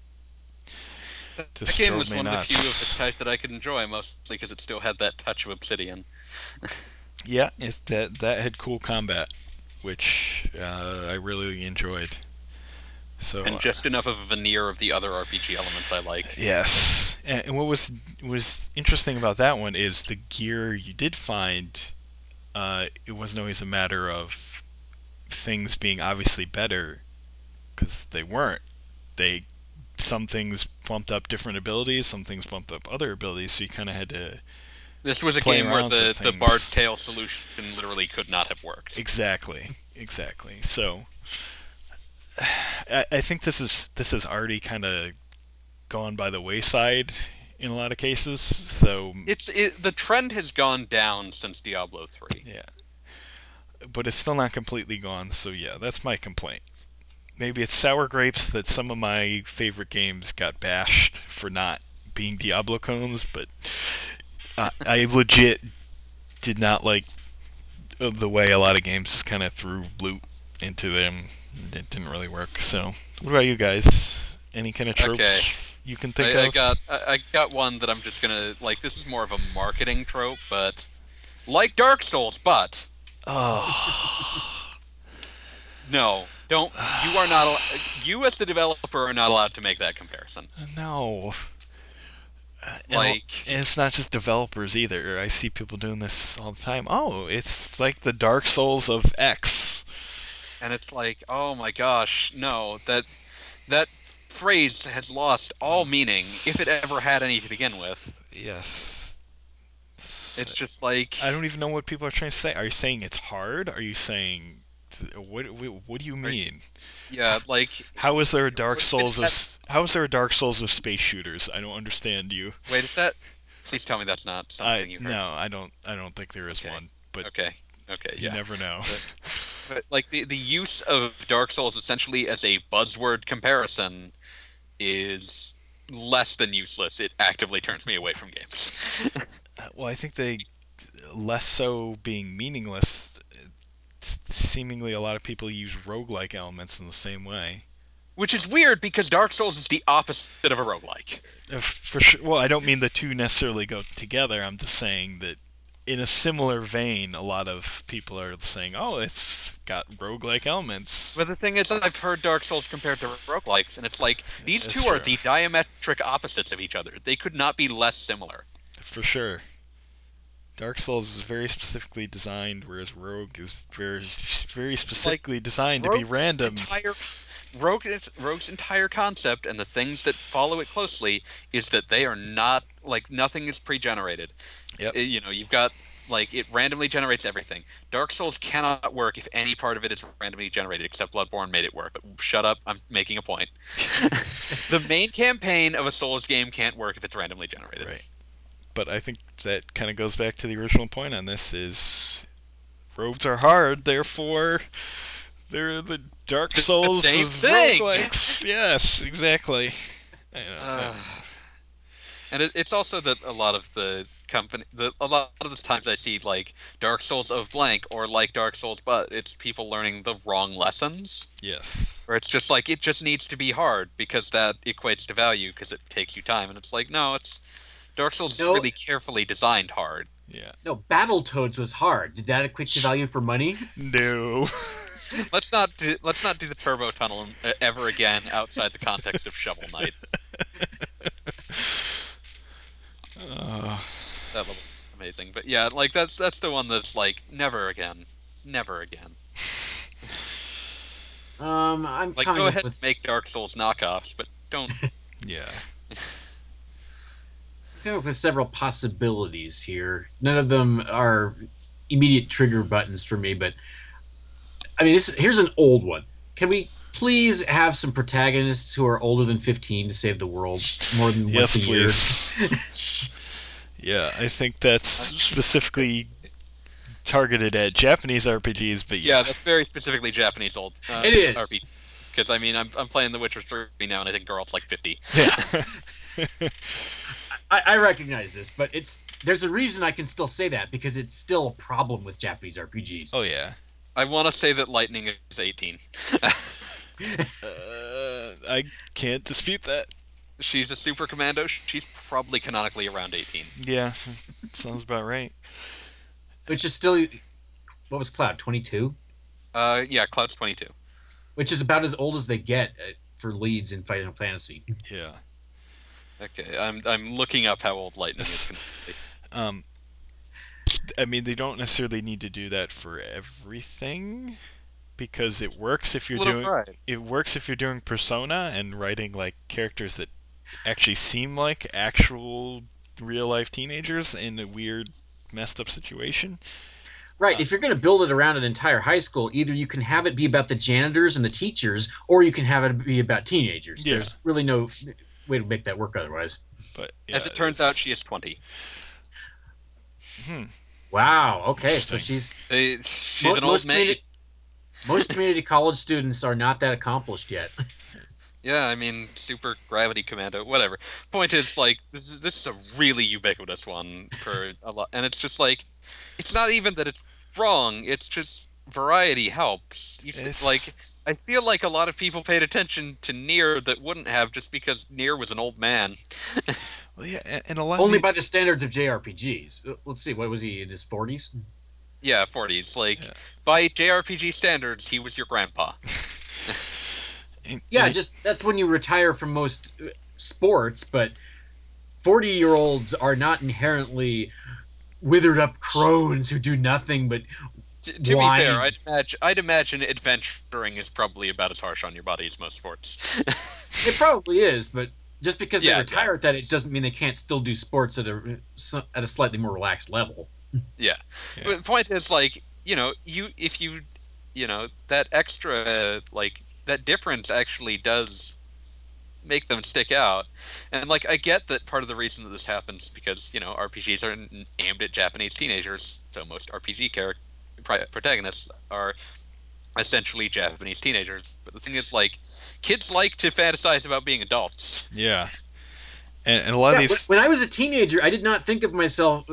That game was one of the few of the type that I could enjoy, mostly because it still had that touch of Obsidian. yeah it's that that had cool combat which uh, I really enjoyed so and just enough of a veneer of the other RPG elements I like. Yes, and, and what was was interesting about that one is the gear you did find. Uh, it wasn't always a matter of things being obviously better, because they weren't. They some things bumped up different abilities, some things bumped up other abilities. So you kind of had to This was a game where the, the. Bard's Tale solution literally could not have worked. exactly, exactly. So I, I think this is this has already kind of gone by the wayside in a lot of cases. So It's it, the trend has gone down since Diablo 3. Yeah. But it's still not completely gone, so yeah, that's my complaint. Maybe it's sour grapes that some of my favorite games got bashed for not being Diablo cones, but I, I legit did not like the way a lot of games kind of threw loot into them. It didn't really work. So, what about you guys? Any kind of tropes Okay. you can think I, I of? got I, I got one that I'm just gonna like. This is more of a marketing trope, but like Dark Souls, but Oh. no, don't. You are not. You as the developer are not allowed to make that comparison. No. Like- and it's not just developers either. I see people doing this all the time. Oh, it's like the Dark Souls of X. and it's like, oh my gosh, no, that that phrase has lost all meaning if it ever had any to begin with. Yes. It's just like I don't even know what people are trying to say. Are you saying it's hard? Are you saying what? What, what do you mean? yeah, like How is there a Dark Souls of that's- How is there a Dark Souls of space shooters? I don't understand you. wait, is that? Please tell me that's not I something you heard. no, I don't. I don't think there is Okay. one. But Okay. Okay. you Yeah. never know. But- But like the the use of Dark Souls essentially as a buzzword comparison is less than useless. It actively turns me away from games. Well, I think they less so being meaningless. Seemingly, a lot of people use roguelike elements in the same way. Which is weird because Dark Souls is the opposite of a roguelike. Uh, For sure. Well, I don't mean the two necessarily go together. I'm just saying that in a similar vein, a lot of people are saying, "Oh, it's got roguelike elements." But the thing is, I've heard Dark Souls compared to roguelikes, and it's like these That's two are the diametric opposites of each other. They could not be less similar. For sure. Dark Souls is very specifically designed, whereas Rogue is very, very specifically designed to be Rogue's random. Entire, Rogue, Rogue's entire concept and the things that follow it closely is that they are not like nothing is pre-generated. Yep. Uh, You know, you've got like it randomly generates everything. Dark Souls cannot work if any part of it is randomly generated, except Bloodborne made it work. But shut up, I'm making a point. the main campaign of a Souls game can't work if it's randomly generated. Right. But I think that kind of goes back to the original point on this: is rogues are hard, therefore they're the Dark The Souls same of thing. roguelikes. yes, exactly. Uh, and it, it's also that a lot of the company, the, a lot of the times I see like Dark Souls of blank or like Dark Souls, but it's people learning the wrong lessons. yes. Or it's just like it just needs to be hard because that equates to value because it takes you time, and it's like no, it's Dark Souls No. is really carefully designed hard. Yeah. No, Battletoads was hard. Did that equate to value for money? No. Let's not do, let's not do the turbo tunnel ever again outside the context of Shovel Knight. Uh, That was amazing, but yeah, like that's that's the one that's like never again, never again. Um, I'm Like coming go up ahead with and make Dark Souls knockoffs, but don't. yeah. Coming up with several possibilities here. None of them are immediate trigger buttons for me, but I mean, this, here's an old one. Can we please have some protagonists who are older than 15 to save the world more than Yes, once a year? please. yeah, I think that's specifically targeted at Japanese RPGs, but Yeah, yeah. that's very specifically Japanese old. Uh, It is. RPG. Because I mean, I'm I'm playing The Witcher 3 now, and I think Geralt's like 50. Yeah. I, I recognize this, but it's there's a reason I can still say that because it's still a problem with Japanese RPGs. oh yeah. I want to say that Lightning is 18. Uh, I can't dispute that. She's a super commando. She's probably canonically around 18. Yeah, sounds about right. Which is still what was Cloud 22, Uh, yeah, Cloud's 22. which is about as old as they get uh, for leads in Final Fantasy. Yeah. Okay, I'm I'm looking up how old Lightning is. canonically. Um, I mean, they don't necessarily need to do that for everything, because it works if you're doing variety. it works if you're doing Persona and writing like characters that actually seem like actual real life teenagers in a weird, messed up situation. Right. If you're going to build it around an entire high school, either you can have it be about the janitors and the teachers, or you can have it be about teenagers. Yeah. There's really no way to make that work otherwise. But As yeah, it turns it's- out, she is 20. hmm, Wow. Okay. So she's They, she's Mo- an old most maid. community- most community college students are not that accomplished yet. Yeah, I mean, super gravity commando, whatever. Point is, like, this is, this is a really ubiquitous one for a lot, and it's just like, it's not even that it's wrong. It's just variety helps. You should, It's- like, I feel like a lot of people paid attention to Nier that wouldn't have just because Nier was an old man. well, yeah, and, and a lot Only of by the standards of JRPGs. Uh, Let's see. What was he in his 40s? Yeah, 40s. Like, Yeah. by JRPG standards, he was your grandpa. Yeah. Just that's when you retire from most uh, sports, but 40 year olds are not inherently withered up crones who do nothing but T- to be fair, I'd imagine, I'd imagine adventuring is probably about as harsh on your body as most sports. It probably is, but just because Yeah, they retire at that it doesn't mean they can't still do sports at a at a slightly more relaxed level. Yeah. Yeah. But the point is, like, you know, you if you, you know, that extra, uh, like, that difference actually does make them stick out. And like, I get that part of the reason that this happens because you know RPGs are n- aimed at Japanese teenagers, so most RPG character protagonists are essentially Japanese teenagers. But the thing is, like, kids like to fantasize about being adults. yeah, and, and a lot Yeah, of these. when, when I was a teenager, I did not think of myself.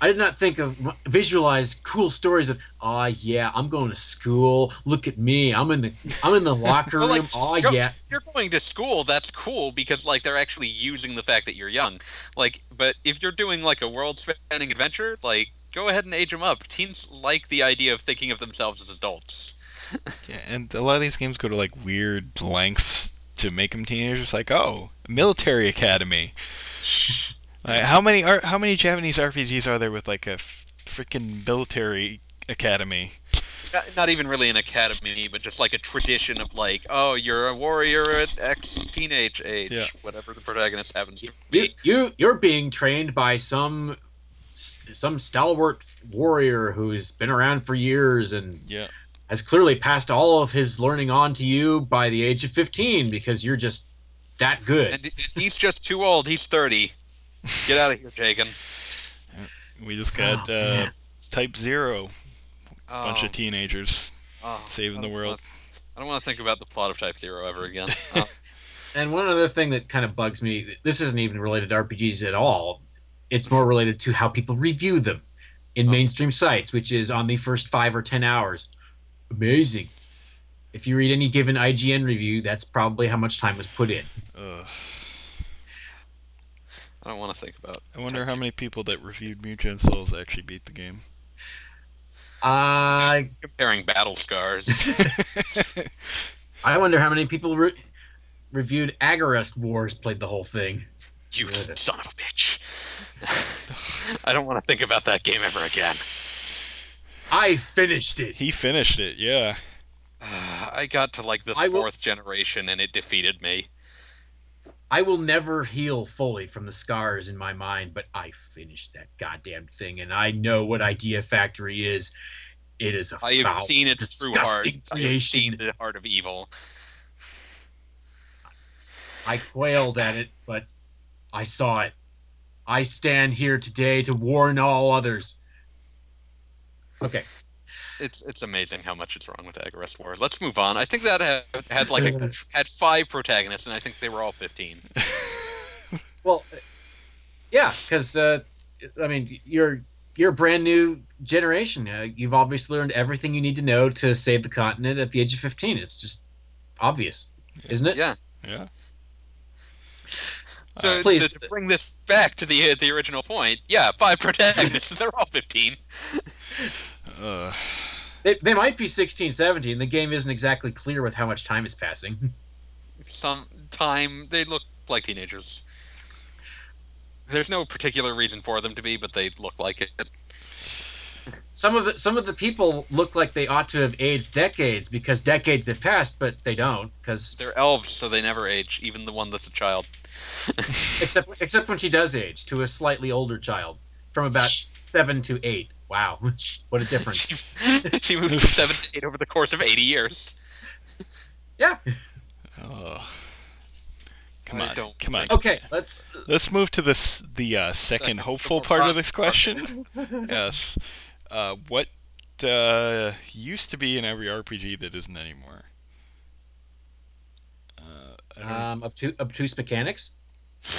I did not think of visualize cool stories of, oh yeah, I'm going to school. Look at me, I'm in the I'm in the locker Well, room. like, oh go- yeah, if you're going to school, that's cool because like they're actually using the fact that you're young. Like, but if you're doing like a world-spanning adventure, like go ahead and age them up. Teens like the idea of thinking of themselves as adults. Yeah, and a lot of these games go to like weird lengths to make them teenagers. Like, oh, military academy. Like, how many are how many Japanese RPGs are there with like a f- freaking military academy? Not, not even really an academy, but just like a tradition of like, oh, you're a warrior at X teenage age, Yeah. whatever the protagonist happens to you, be. you you're being trained by some some stalwart warrior who's been around for years and Yeah, has clearly passed all of his learning on to you by the age of 15 because you're just that good. And he's just too old. He's thirty. Get out of here, Jagan. We just got Oh, uh. Type Zero, bunch Oh, of teenagers oh, saving the world. I don't want to think about the plot of Type Zero ever again. Uh, And one other thing that kind of bugs me, this isn't even related to RPGs at all. It's more related to how people review them in Oh. mainstream sites, which is on the first five or ten hours. Amazing. If you read any given IGN review, that's probably how much time was put in. Ugh. I don't want to think about. I wonder how many people that reviewed Mugen Souls actually beat the game. I comparing battle scars. I wonder how many people re- reviewed Agarest Wars played the whole thing. You Yeah. son of a bitch. I don't want to think about that game ever again. I finished it. he finished it, yeah. I got to like the I will- fourth generation and it defeated me. I will never heal fully from the scars in my mind, but I finished that goddamn thing, and I know what Idea Factory is. It is a I have foul, seen its true heart. disgusting I have seen the heart of evil. I quailed at it, but I saw it. I stand here today to warn all others. Okay, It's it's amazing how much is wrong with Agarest War. Let's move on. I think that had, had like a, had five protagonists, and I think they were all fifteen. well, yeah, because uh, I mean, you're you're a brand new generation. Uh, you've obviously learned everything you need to know to save the continent at the age of fifteen. It's just obvious, isn't it? Yeah. yeah. So Uh, Please. to, to bring this back to the uh, the original point, yeah, five protagonists. they're all fifteen. uh, They, they might be 16, 17. The game isn't exactly clear with how much time is passing. Some time they look like teenagers. There's no particular reason for them to be, but they look like it. Some of the some of the people look like they ought to have aged decades because decades have passed, but they don't. Because They're elves, so they never age. Even the one that's a child. except except when she does age to a slightly older child, from about seven to eight. Wow, what a difference! she, she moves from seven to eight over the course of eighty years. Yeah. oh. Come I on, don't come on. think- Okay, let's. Let's move to this the uh, second Second, hopeful part of this question. yes. Uh, what uh, used to be in every RPG that isn't anymore? Don't Um, obtuse, obtuse mechanics.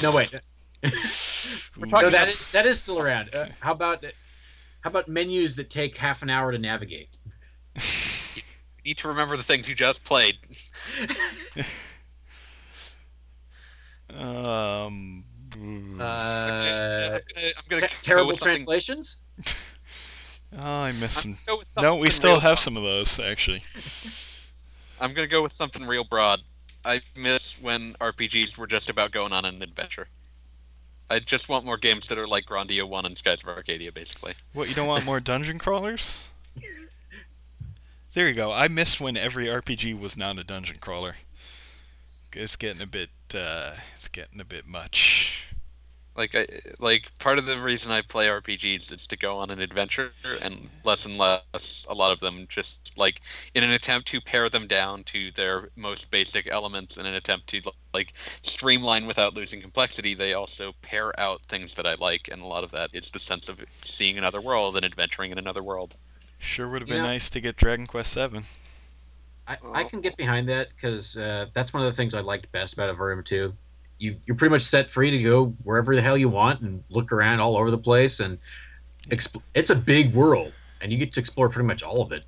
No wait. Ooh. No, talking that about- is that is still around. Uh, how about how about menus that take half an hour to navigate? You need to remember the things you just played. um. Uh, I'm gonna, I'm gonna te- go terrible with translations. oh, I miss I'm some. gonna go with No, we still have broad. some of those actually. I'm gonna go with something real broad. I miss when RPGs were just about going on an adventure. I just want more games that are like Grandia One and Skies of Arcadia, basically. What you don't want more dungeon crawlers? There you go. I missed when every RPG was not a dungeon crawler. It's getting a bit. Uh, it's getting a bit much. Like, I, like part of the reason I play RPGs is to go on an adventure, and less and less, a lot of them just like in an attempt to pare them down to their most basic elements, in an attempt to like streamline without losing complexity. They also pare out things that I like, and a lot of that is the sense of seeing another world and adventuring in another world. Sure would have You been know- nice to get Dragon Quest Seven. I, I can get behind that because uh, that's one of the things I liked best about Avernum 2. You, you're pretty much set free to go wherever the hell you want and look around all over the place. And exp- it's a big world, and you get to explore pretty much all of it.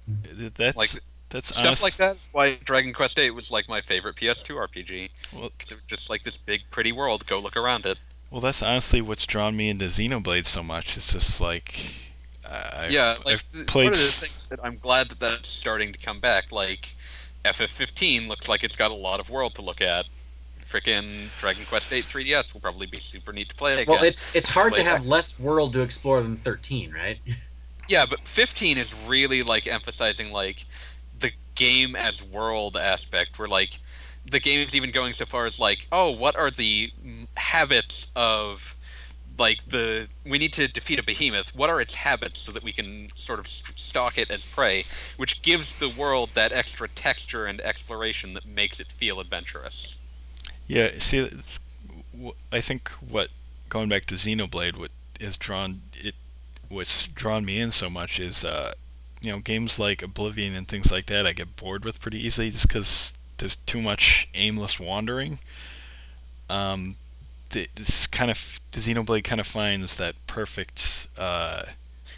That's Like, that's Stuff honest- like that's why Dragon Quest VIII was like my favorite PS2 RPG Well, because it was just like this big, pretty world. Go look around it. well, that's honestly what's drawn me into Xenoblade so much. It's just like. Uh, I've, like I've played one of the things that I'm glad that that's starting to come back. Like FF15 looks like it's got a lot of world to look at. Frickin' Dragon Quest VIII 3DS will probably be super neat to play again. Well, it's it's hard to have back. less world to explore than 13, right? Yeah, but 15 is really like emphasizing like the game as world aspect where like the game's even going so far as like, oh, what are the habits of like the we need to defeat a behemoth. What are its habits so that we can sort of st- stalk it as prey, which gives the world that extra texture and exploration that makes it feel adventurous. Yeah, see, I think what going back to Xenoblade, what has drawn it what's drawn me in so much is uh, you know games like Oblivion and things like that. I get bored with pretty easily just because there's too much aimless wandering. Um, this kind of Xenoblade kind of finds that perfect. Uh,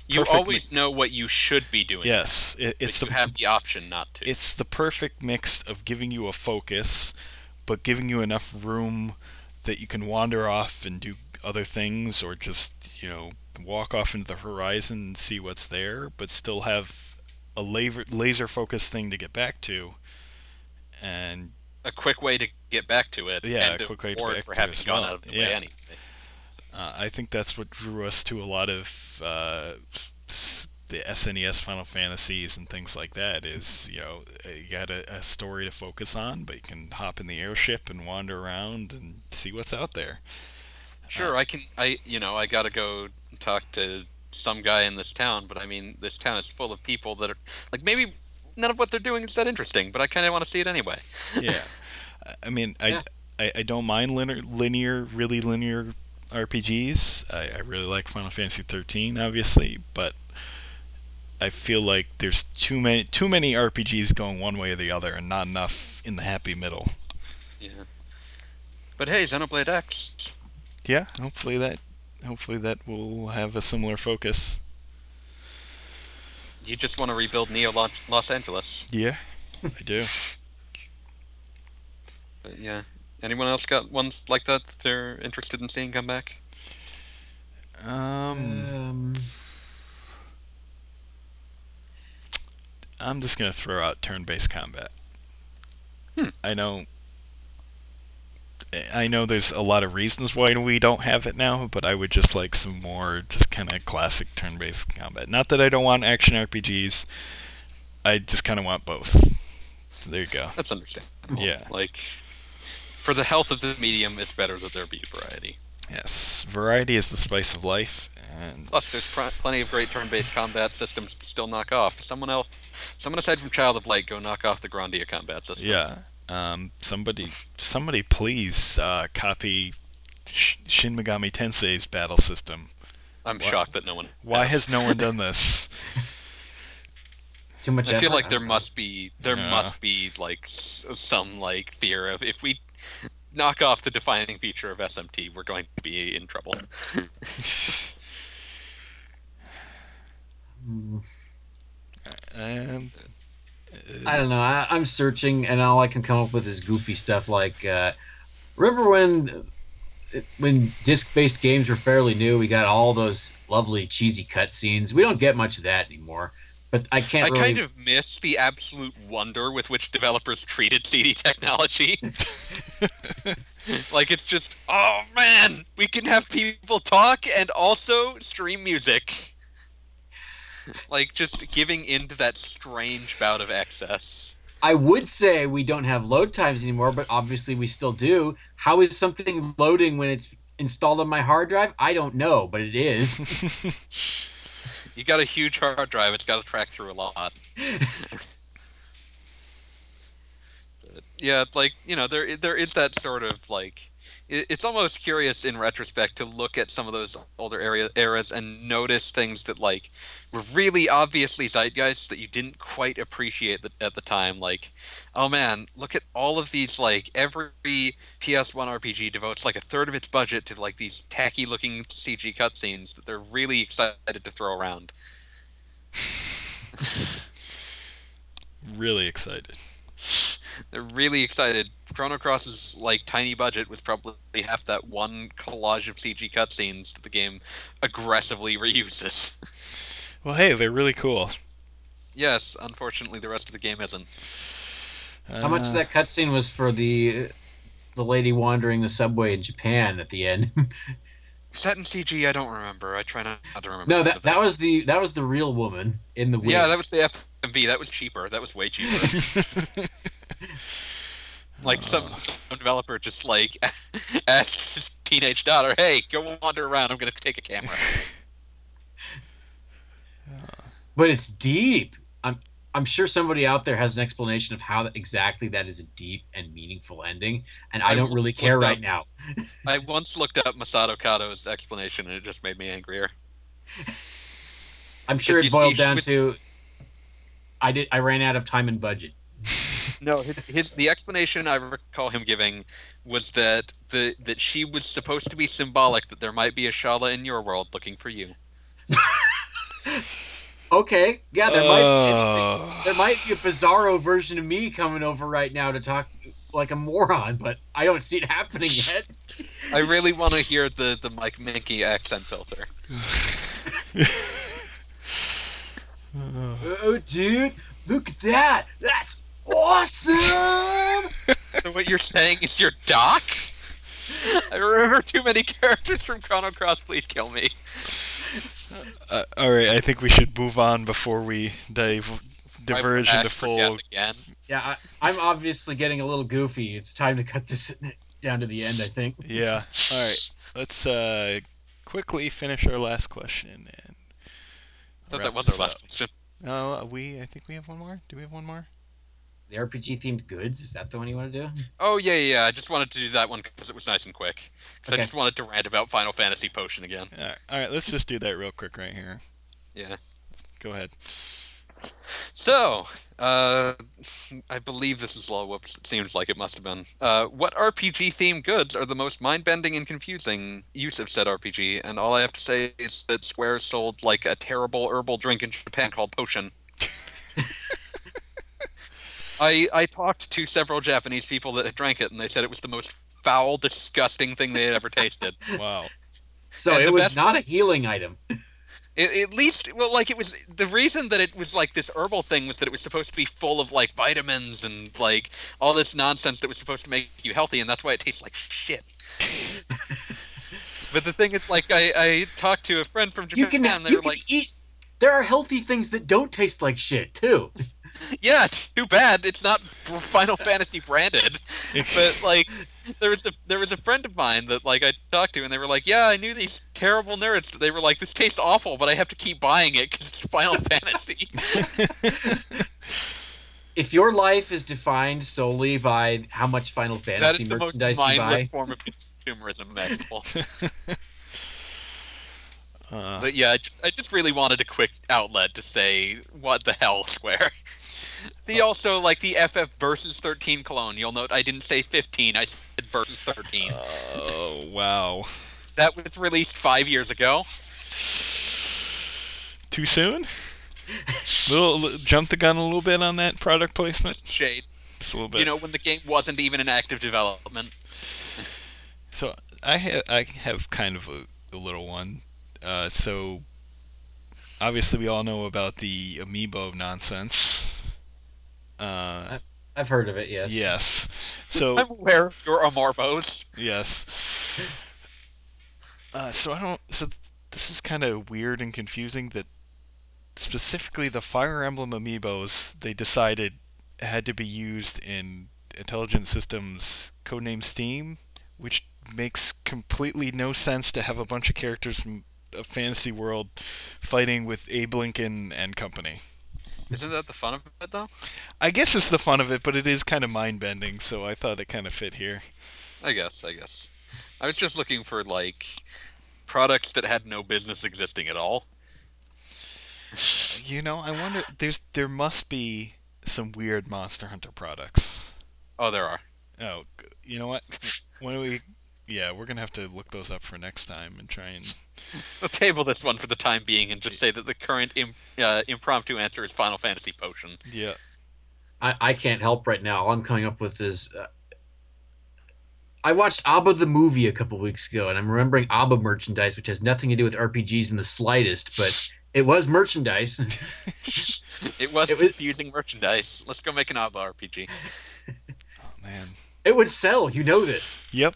You always know what you should be doing. yes, it, it's you have the option not to. it's the perfect mix of giving you a focus, but giving you enough room that you can wander off and do other things, or just you know walk off into the horizon and see what's there, but still have a laser laser focused thing to get back to. And a quick way to get back to it. Yeah, and a quick way to get for back to it having gone well. out of the Yeah. way anyway. uh, I think that's what drew us to a lot of uh, s- the SNES Final Fantasies and things like that. Is you know uh, you got a, a story to focus on, but you can hop in the airship and wander around and see what's out there. Sure, I can. I you know I gotta go talk to some guy in this town, but I mean this town is full of people that are like maybe none of what they're doing is that interesting, but I kind of want to see it anyway. yeah. I- I mean, I, Yeah. I, I don't mind linear, linear, really linear RPGs. I, I really like Final Fantasy 13, obviously, but I feel like there's too many too many RPGs going one way or the other, and not enough in the happy middle. Yeah. But hey, Xenoblade X. Yeah, hopefully that hopefully that will have a similar focus. You just want to rebuild Neo Los Los Angeles. Yeah, I do. But yeah. Anyone else got ones like that that they're interested in seeing come back? Um, Um, I'm just gonna throw out turn-based combat. Hmm. I know. I know there's a lot of reasons why we don't have it now, but I would just like some more just kind of classic turn-based combat. Not that I don't want action RPGs. I just kind of want both. So there you go. That's understandable. Yeah. Like, for the health of the medium, it's better that there be variety. Yes, variety is the spice of life, and Plus, there's pr- plenty of great turn-based combat systems to still knock off. Someone else, someone aside from Child of Light, go knock off the Grandia combat system. yeah. Um, somebody, somebody, please uh, copy Shin Megami Tensei's battle system. I'm Wha- shocked that no one. Why has no one done this? too much. I feel like there must be there Yeah. must be like some like fear of if we knock off the defining feature of SMT, we're going to be in trouble. know. um, I don't know. I, I'm searching, and all I can come up with is goofy stuff. Like, uh, remember when when disc-based games were fairly new? We got all those lovely cheesy cutscenes. We don't get much of that anymore. But I can't. I really... kind of miss the absolute wonder with which developers treated CD technology. like it's just, oh man, we can have people talk and also stream music. Like just giving into that strange bout of excess. I would say we don't have load times anymore, but obviously we still do. How is something loading when it's installed on my hard drive? I don't know, but it is. You got a huge hard drive; it's got to track through a lot. Yeah, like you know, there there is that sort of like. It- It's almost curious in retrospect to look at some of those older area eras and notice things that like were really obviously zeitgeist that you didn't quite appreciate the, at the time. Like, oh man, look at all of these like every PS1 RPG devotes like a third of its budget to like these tacky looking CG cutscenes that they're really excited to throw around. really excited. They're really excited. Chrono Cross's like tiny budget with probably half that one collage of CG cutscenes that the game aggressively reuses. Well, hey, they're really cool. yes, unfortunately, the rest of the game isn't. How much of Uh, that cutscene was for the the lady wandering the subway in Japan at the end? Is that in CG? I don't remember. I try not, not to remember. no, that that was the that was the real woman in the wig. Yeah, that was the FMV. That was cheaper. That was way cheaper. like some, Uh. some developer just like asked his teenage daughter, "Hey, go wander around. I'm gonna take a camera." but it's deep. I'm I'm sure somebody out there has an explanation of how exactly that is a deep and meaningful ending, and I, I don't really care looked right up- now. I once looked up Masato Kato's explanation, and it just made me angrier. I'm sure it you see, boiled down was- to I did I ran out of time and budget. No, his, his the explanation I recall him giving was that the that she was supposed to be symbolic that there might be a Schala in your world looking for you. Okay, yeah, there might Oh. there might be a bizarro version of me coming over right now to talk like a moron, but I don't see it happening yet. I really want to hear the the Mike Moehnke accent filter. Oh, dude, look at that! That's awesome! So what you're saying is you're Doc? I remember too many characters from Chrono Cross. Please kill me. Uh, all right, I think we should move on before we dive diverge into asked for full. again. yeah, I, I'm obviously getting a little goofy. It's time to cut this down to the end. I think. Yeah. All right. Let's uh quickly finish our last question and. So wrap that was our this last up. question. No, we. I think we have one more. Do we have one more? The RPG themed goods is that the one you want to do? Oh yeah, yeah. yeah, I just wanted to do that one because it was nice and quick. Because Okay. I just wanted to rant about Final Fantasy Potion again. All right. All right. Let's just do that real quick right here. Yeah. Go ahead. So, uh, I believe this is law. Whoops, it seems like it must have been. Uh, what RPG themed goods are the most mind bending and confusing use of said RPG? And all I have to say is that Square sold like a terrible herbal drink in Japan called Potion. I I talked to several Japanese people that had drank it, and they said it was the most foul, disgusting thing they had ever tasted. Wow. So And it was best not a healing item. At, at least, well, like it was the reason that it was like this herbal thing was that it was supposed to be full of like vitamins and like all this nonsense that was supposed to make you healthy, and that's why it tastes like shit. but the thing is, like, I, I talked to a friend from Japan, You can and they you were can like, eat. There are healthy things that don't taste like shit too. "Yeah, too bad it's not Final Fantasy branded." But like, there was a there was a friend of mine that like I talked to, and they were like, "Yeah, I knew these terrible nerds. They were like, this tastes awful, but I have to keep buying it because it's Final Fantasy." if your life is defined solely by how much Final Fantasy is the most merchandise you buy, mindless form of consumerism imaginable. uh, but yeah, I just, I just really wanted a quick outlet to say, what the hell, Square? See also, like, the FF versus 13 clone. You'll note I didn't say 15, I said versus 13. oh wow. that was released five years ago. Too soon? little, li- jump the gun a little bit on that product placement. Just shade. Just a little bit. You know, when the game wasn't even in active development. So I ha- I have kind of a, a little one. Uh, so obviously we all know about the amiibo nonsense. Uh, I've heard of it. Yes. yes. So I'm aware of your Amarbos. yes. Uh, so I don't. So th- this is kind of weird and confusing that specifically the Fire Emblem amiibos they decided had to be used in Intelligent Systems codename Steam, which makes completely no sense to have a bunch of characters from a fantasy world fighting with Abe Lincoln and company. Isn't that the fun of it, though? I guess it's the fun of it, but it is kind of mind bending, so I thought it kind of fit here. I guess, I guess. I was just looking for, like, products that had no business existing at all. You know, I wonder. There's there must be some weird Monster Hunter products. Oh, there are. Oh, you know what? When we, yeah, we're gonna have to look those up for next time and try and. We'll table this one for the time being and just say that the current Im- uh, impromptu answer is Final Fantasy Potion. Yeah. I, I can't help right now. All I'm coming up with is. Uh, I watched Abba the movie a couple weeks ago, and I'm remembering Abba merchandise, which has nothing to do with RPGs in the slightest, but it was merchandise. It was It was- confusing merchandise. Let's go make an ABBA RPG. Oh man. It would sell. You know this. Yep.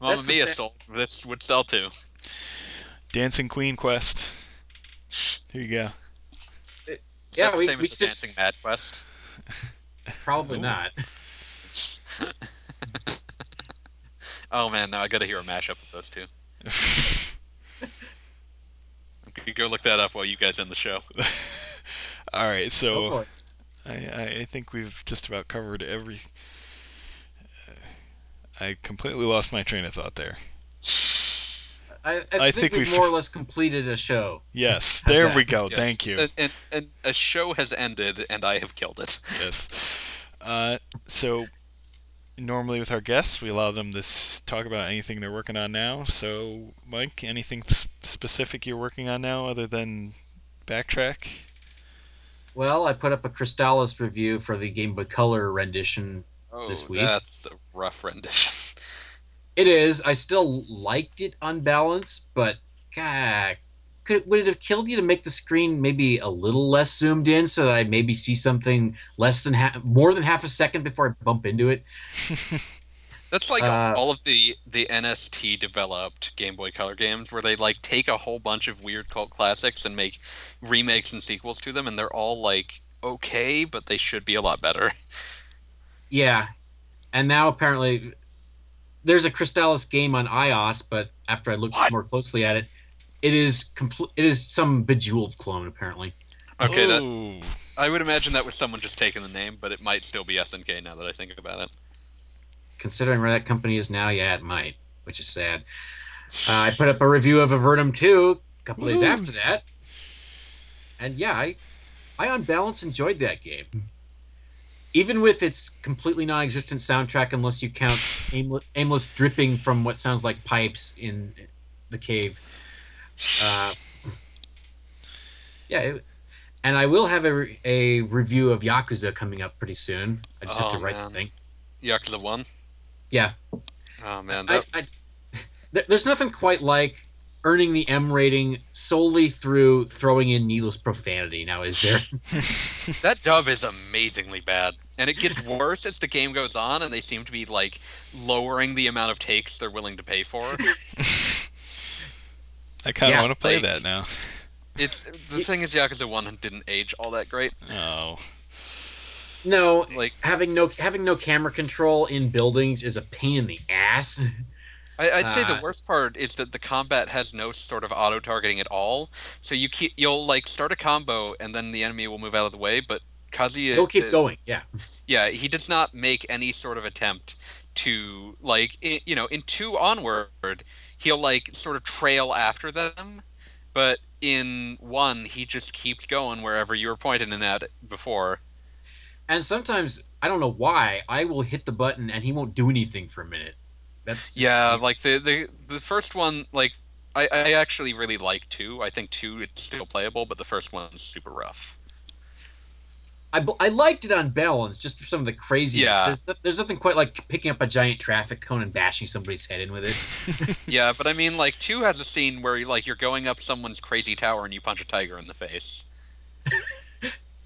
Mamma the Mia sa- sold. This would sell too. Dancing Queen Quest. Here you go. Is Yeah, that the we- same we as the Dancing Mad Quest. Probably Ooh. not. oh man, now I gotta hear a mashup of those two. Go look that up while you guys end the show. All right, so for it. I, I I think we've just about covered every. I completely lost my train of thought there. I, I, I think, think we've we've- more or less completed a show. Yes, there that? we go. Yes. Thank you. And, and and a show has ended, and I have killed it. yes. Uh, so normally with our guests, we allow them to talk about anything they're working on now. So, Mike, anything specific you're working on now other than backtrack? Well, I put up a Crystalis review for the Game Boy Color rendition. Oh, This week. that's a rough rendition. It is. I still liked it on balance, but God, could would it have killed you to make the screen maybe a little less zoomed in so that I maybe see something less than half, more than half a second before I bump into it? That's like Uh, all of the the NST developed Game Boy Color games, where they like take a whole bunch of weird cult classics and make remakes and sequels to them, and they're all like okay, but they should be a lot better. Yeah, and now apparently there's a Crystalis game on iOS, but after I looked What? more closely at it, it is complete. It is some bejeweled clone apparently. Okay, that I would imagine that was someone just taking the name, but it might still be SNK now that I think about it. Considering where that company is now, yeah, it might, which is sad. Uh, I put up a review of Avernum 2 a couple days after that. And yeah, I, I on balance enjoyed that game. Even with its completely non existent soundtrack, unless you count aimless, aimless dripping from what sounds like pipes in the cave. Uh, yeah, it- and I will have a, a review of Yakuza coming up pretty soon. I just have to Oh, write man. the thing. Yakuza One. Yeah. Oh man, that I, there- there's nothing quite like earning the M rating solely through throwing in needless profanity. Now, is there? that dub is amazingly bad, and it gets worse as the game goes on, and they seem to be like lowering the amount of takes they're willing to pay for. I kind of Yeah, want to play like- that now. It's the thing is Yakuza One didn't age all that great. Oh. no, Like having no having no camera control in buildings is a pain in the ass. I, I'd say the Uh, worst part is that the combat has no sort of auto targeting at all. So you keep you'll like start a combo and then the enemy will move out of the way, but Kazuma he'll keep uh, going. Yeah. Yeah, he does not make any sort of attempt to like i you know in two onward he'll like sort of trail after them, but in one he just keeps going wherever you were pointing him at before. And sometimes I don't know why I will hit the button and he won't do anything for a minute. That's Yeah, like the the the first one like. I, I actually really like two. I think two it's still playable, but the first one's super rough. I, I liked it on balance just for some of the craziness. Yeah. There's, no- there's nothing quite like picking up a giant traffic cone and bashing somebody's head in with it. Yeah, but I mean, like two has a scene where like you're going up someone's crazy tower and you punch a tiger in the face.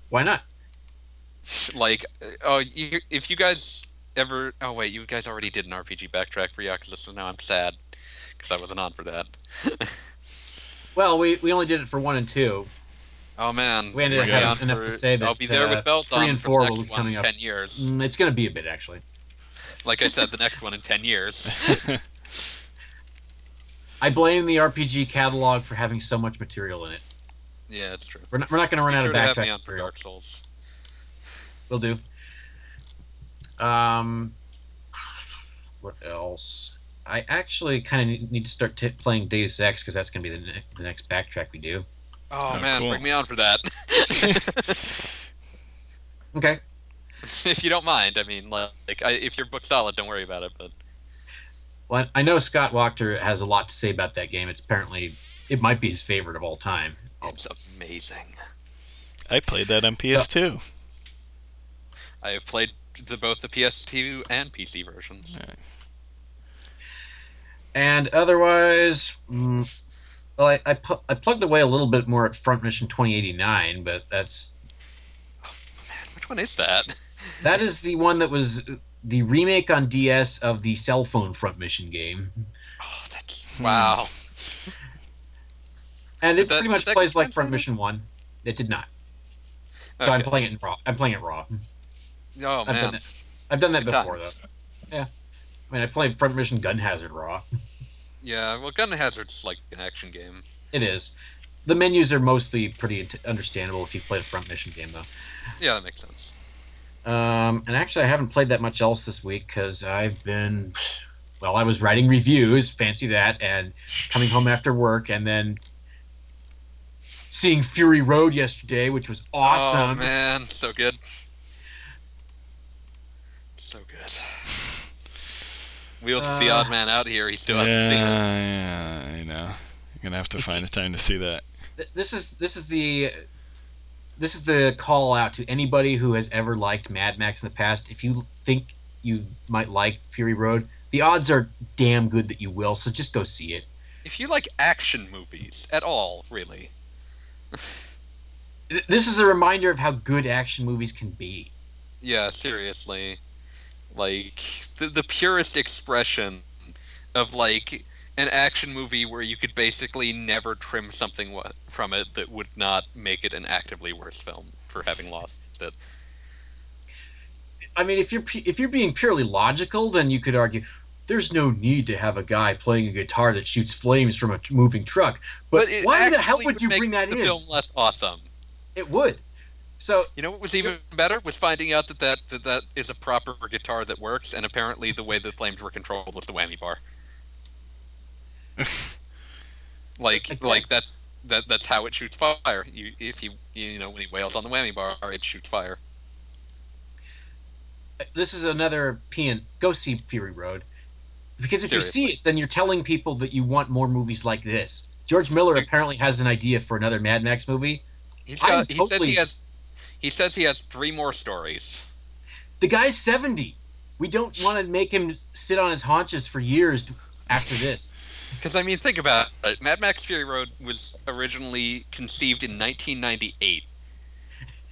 Why not? Like, uh, oh, you, if you guys ever, oh wait, you guys already did an RPG backtrack for Yakuza, so now I'm sad because I wasn't on for that. Well, we, we only did it for one and two. oh man, We ended up having enough for- to say that, I'll be there uh, with bells three and four will next be coming in up. ten years. Mm, it's going to be a bit, actually. Like I said, the next one in ten years. I blame the RPG catalog for having so much material in it. Yeah, it's true. We're not, we're not going to run out sure of to have me on for. Dark Souls. Will do. Um, what else? I actually kind of need to start t- playing Deus Ex because that's going to be the, ne- the next backtrack we do. Oh, Oh, man, cool. bring me on for that. Okay. if you don't mind, I mean, like, I, if you're book solid, don't worry about it. But Well, I know Scott Wachter has a lot to say about that game. It's apparently it might be his favorite of all time. it's amazing. I played that on PS2. I have played the, both the PS2 and PC versions. And otherwise, mm, well, I I, pu- I plugged away a little bit more at Front Mission 2089, but that's Man, which one is that? that is the one that was the remake on DS of the cell phone Front Mission game, Oh, that's Hmm. wow. and it that- pretty much plays like Front? Mission One. It did not, so I'm playing it in raw. I'm playing it raw. Oh I've done man, that. I've done that Good before times. though. Yeah, I mean I played Front Mission Gun Hazard raw. yeah. Well, Gun Hazard's like an action game. It is. The menus are mostly pretty understandable if you play the Front Mission game though. Yeah, that makes sense. Um, and actually, I haven't played that much else this week because I've been well, I was writing reviews, fancy that, and coming home after work, and then seeing Fury Road yesterday, which was awesome. Oh awesome. man, so good. So good. Wheels is the Uh, odd man out here. He still yeah, hasn't seen it. yeah, I know. You're gonna have to find a time to see that. This is this is the this is the call out to anybody who has ever liked Mad Max in the past. If you think you might like Fury Road, the odds are damn good that you will. So just go see it. If you like action movies at all, really, This is a reminder of how good action movies can be. yeah, seriously, like the the purest expression of like an action movie where you could basically never trim something wa- from it that would not make it an actively worse film for having lost it. I mean, if you're if you're being purely logical, then you could argue there's no need to have a guy playing a guitar that shoots flames from a t- moving truck. But, it why the hell would you bring that the in? The film less awesome? It would. So You know what was even better was finding out that that, that that is a proper guitar that works, and apparently the way the flames were controlled was the whammy bar. Like Okay. like that's that that's how it shoots fire. You if you you know when he wails on the whammy bar, it shoots fire. this is another PN. Go see Fury Road, because if you see it, then you're telling people that you want more movies like this. George Miller apparently has an idea for another Mad Max movie. He's I'm got he says he has he says he has three more stories. The guy's seventy. We don't want to make him sit on his haunches for years after this. Because I mean, think about it. Mad Max Fury Road was originally conceived in 1998.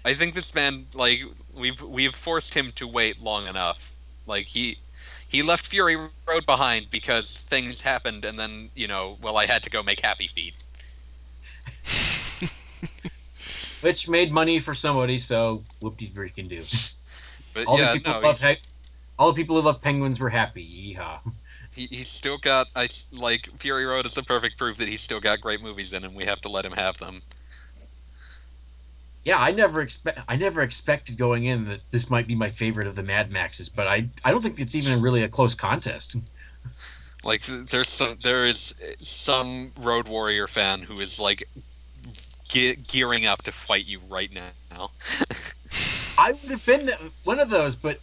I think this man, like, we've we've forced him to wait long enough. Like he he left Fury Road behind because things happened, and then you know, well, I had to go make Happy Feet. Which made money for somebody, so whoop de freaking do. But All yeah, the people no, who love pe- all the people who love penguins were happy. Yeehaw. he, he's still got. I like Fury Road is the perfect proof that he's still got great movies in him. We have to let him have them. Yeah, I never expect I never expected going in that this might be my favorite of the Mad Maxes, but I I don't think it's even really a close contest. Like there's some there is some Road Warrior fan who is like ge- gearing up to fight you right now. I would have been one of those, but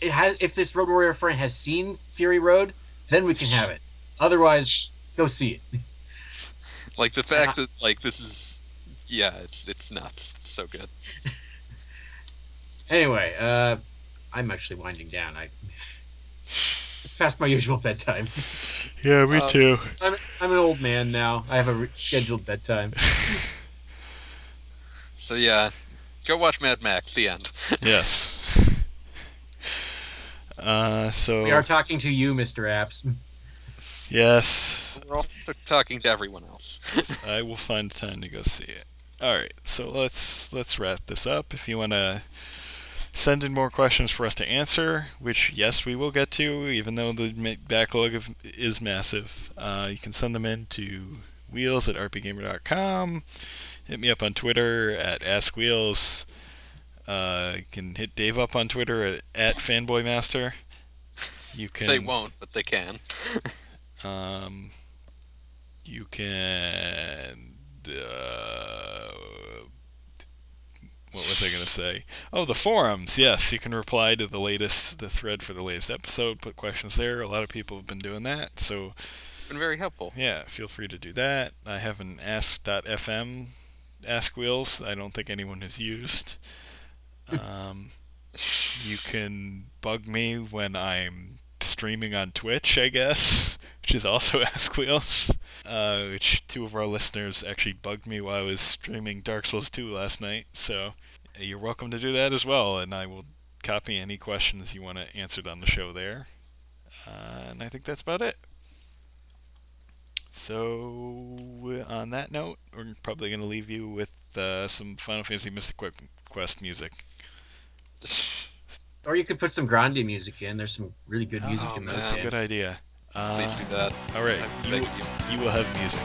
it has, if this Road Warrior friend has seen Fury Road, then we can have it. Otherwise, go see it. like the fact that like this is yeah, it's it's nuts. It's so good. Anyway, uh, I'm actually winding down. I past my usual bedtime. Yeah, me Um, too. I'm I'm an old man now. I have a scheduled bedtime. So yeah, go watch Mad Max. The end. yes. Uh, so We are talking to you, Mr. Apps. yes, We're also talking to everyone else. I will find time to go see it. All right, so let's let's wrap this up. If you want to send in more questions for us to answer, which yes, we will get to, even though the backlog of, is massive, uh, you can send them in to wheels at rpgamer.com. Hit me up on Twitter at askwheels. Uh, you can hit Dave up on Twitter at, at fanboymaster. You can. they won't, but they can. Um, you can. Uh, what was I going to say? Oh, the forums. Yes, you can reply to the latest, the thread for the latest episode. Put questions there. A lot of people have been doing that. So It's been very helpful. yeah, feel free to do that. I have an ask.fm ask wheels. I don't think anyone has used. Um, you can bug me when I'm streaming on Twitch, I guess, which is also Ask Wheels. Uh, which two of our listeners actually bugged me while I was streaming Dark Souls 2 last night. So uh, you're welcome to do that as well, and I will copy any questions you want to answered on the show there. Uh, and I think that's about it. So on that note, we're probably going to leave you with uh, some Final Fantasy Mystic Quest music. Or you could put some Grandia music in. There's some really good music Oh, in those man. That's a good idea. Uh, Please do that. all right, I'm you, begging you. you will have music.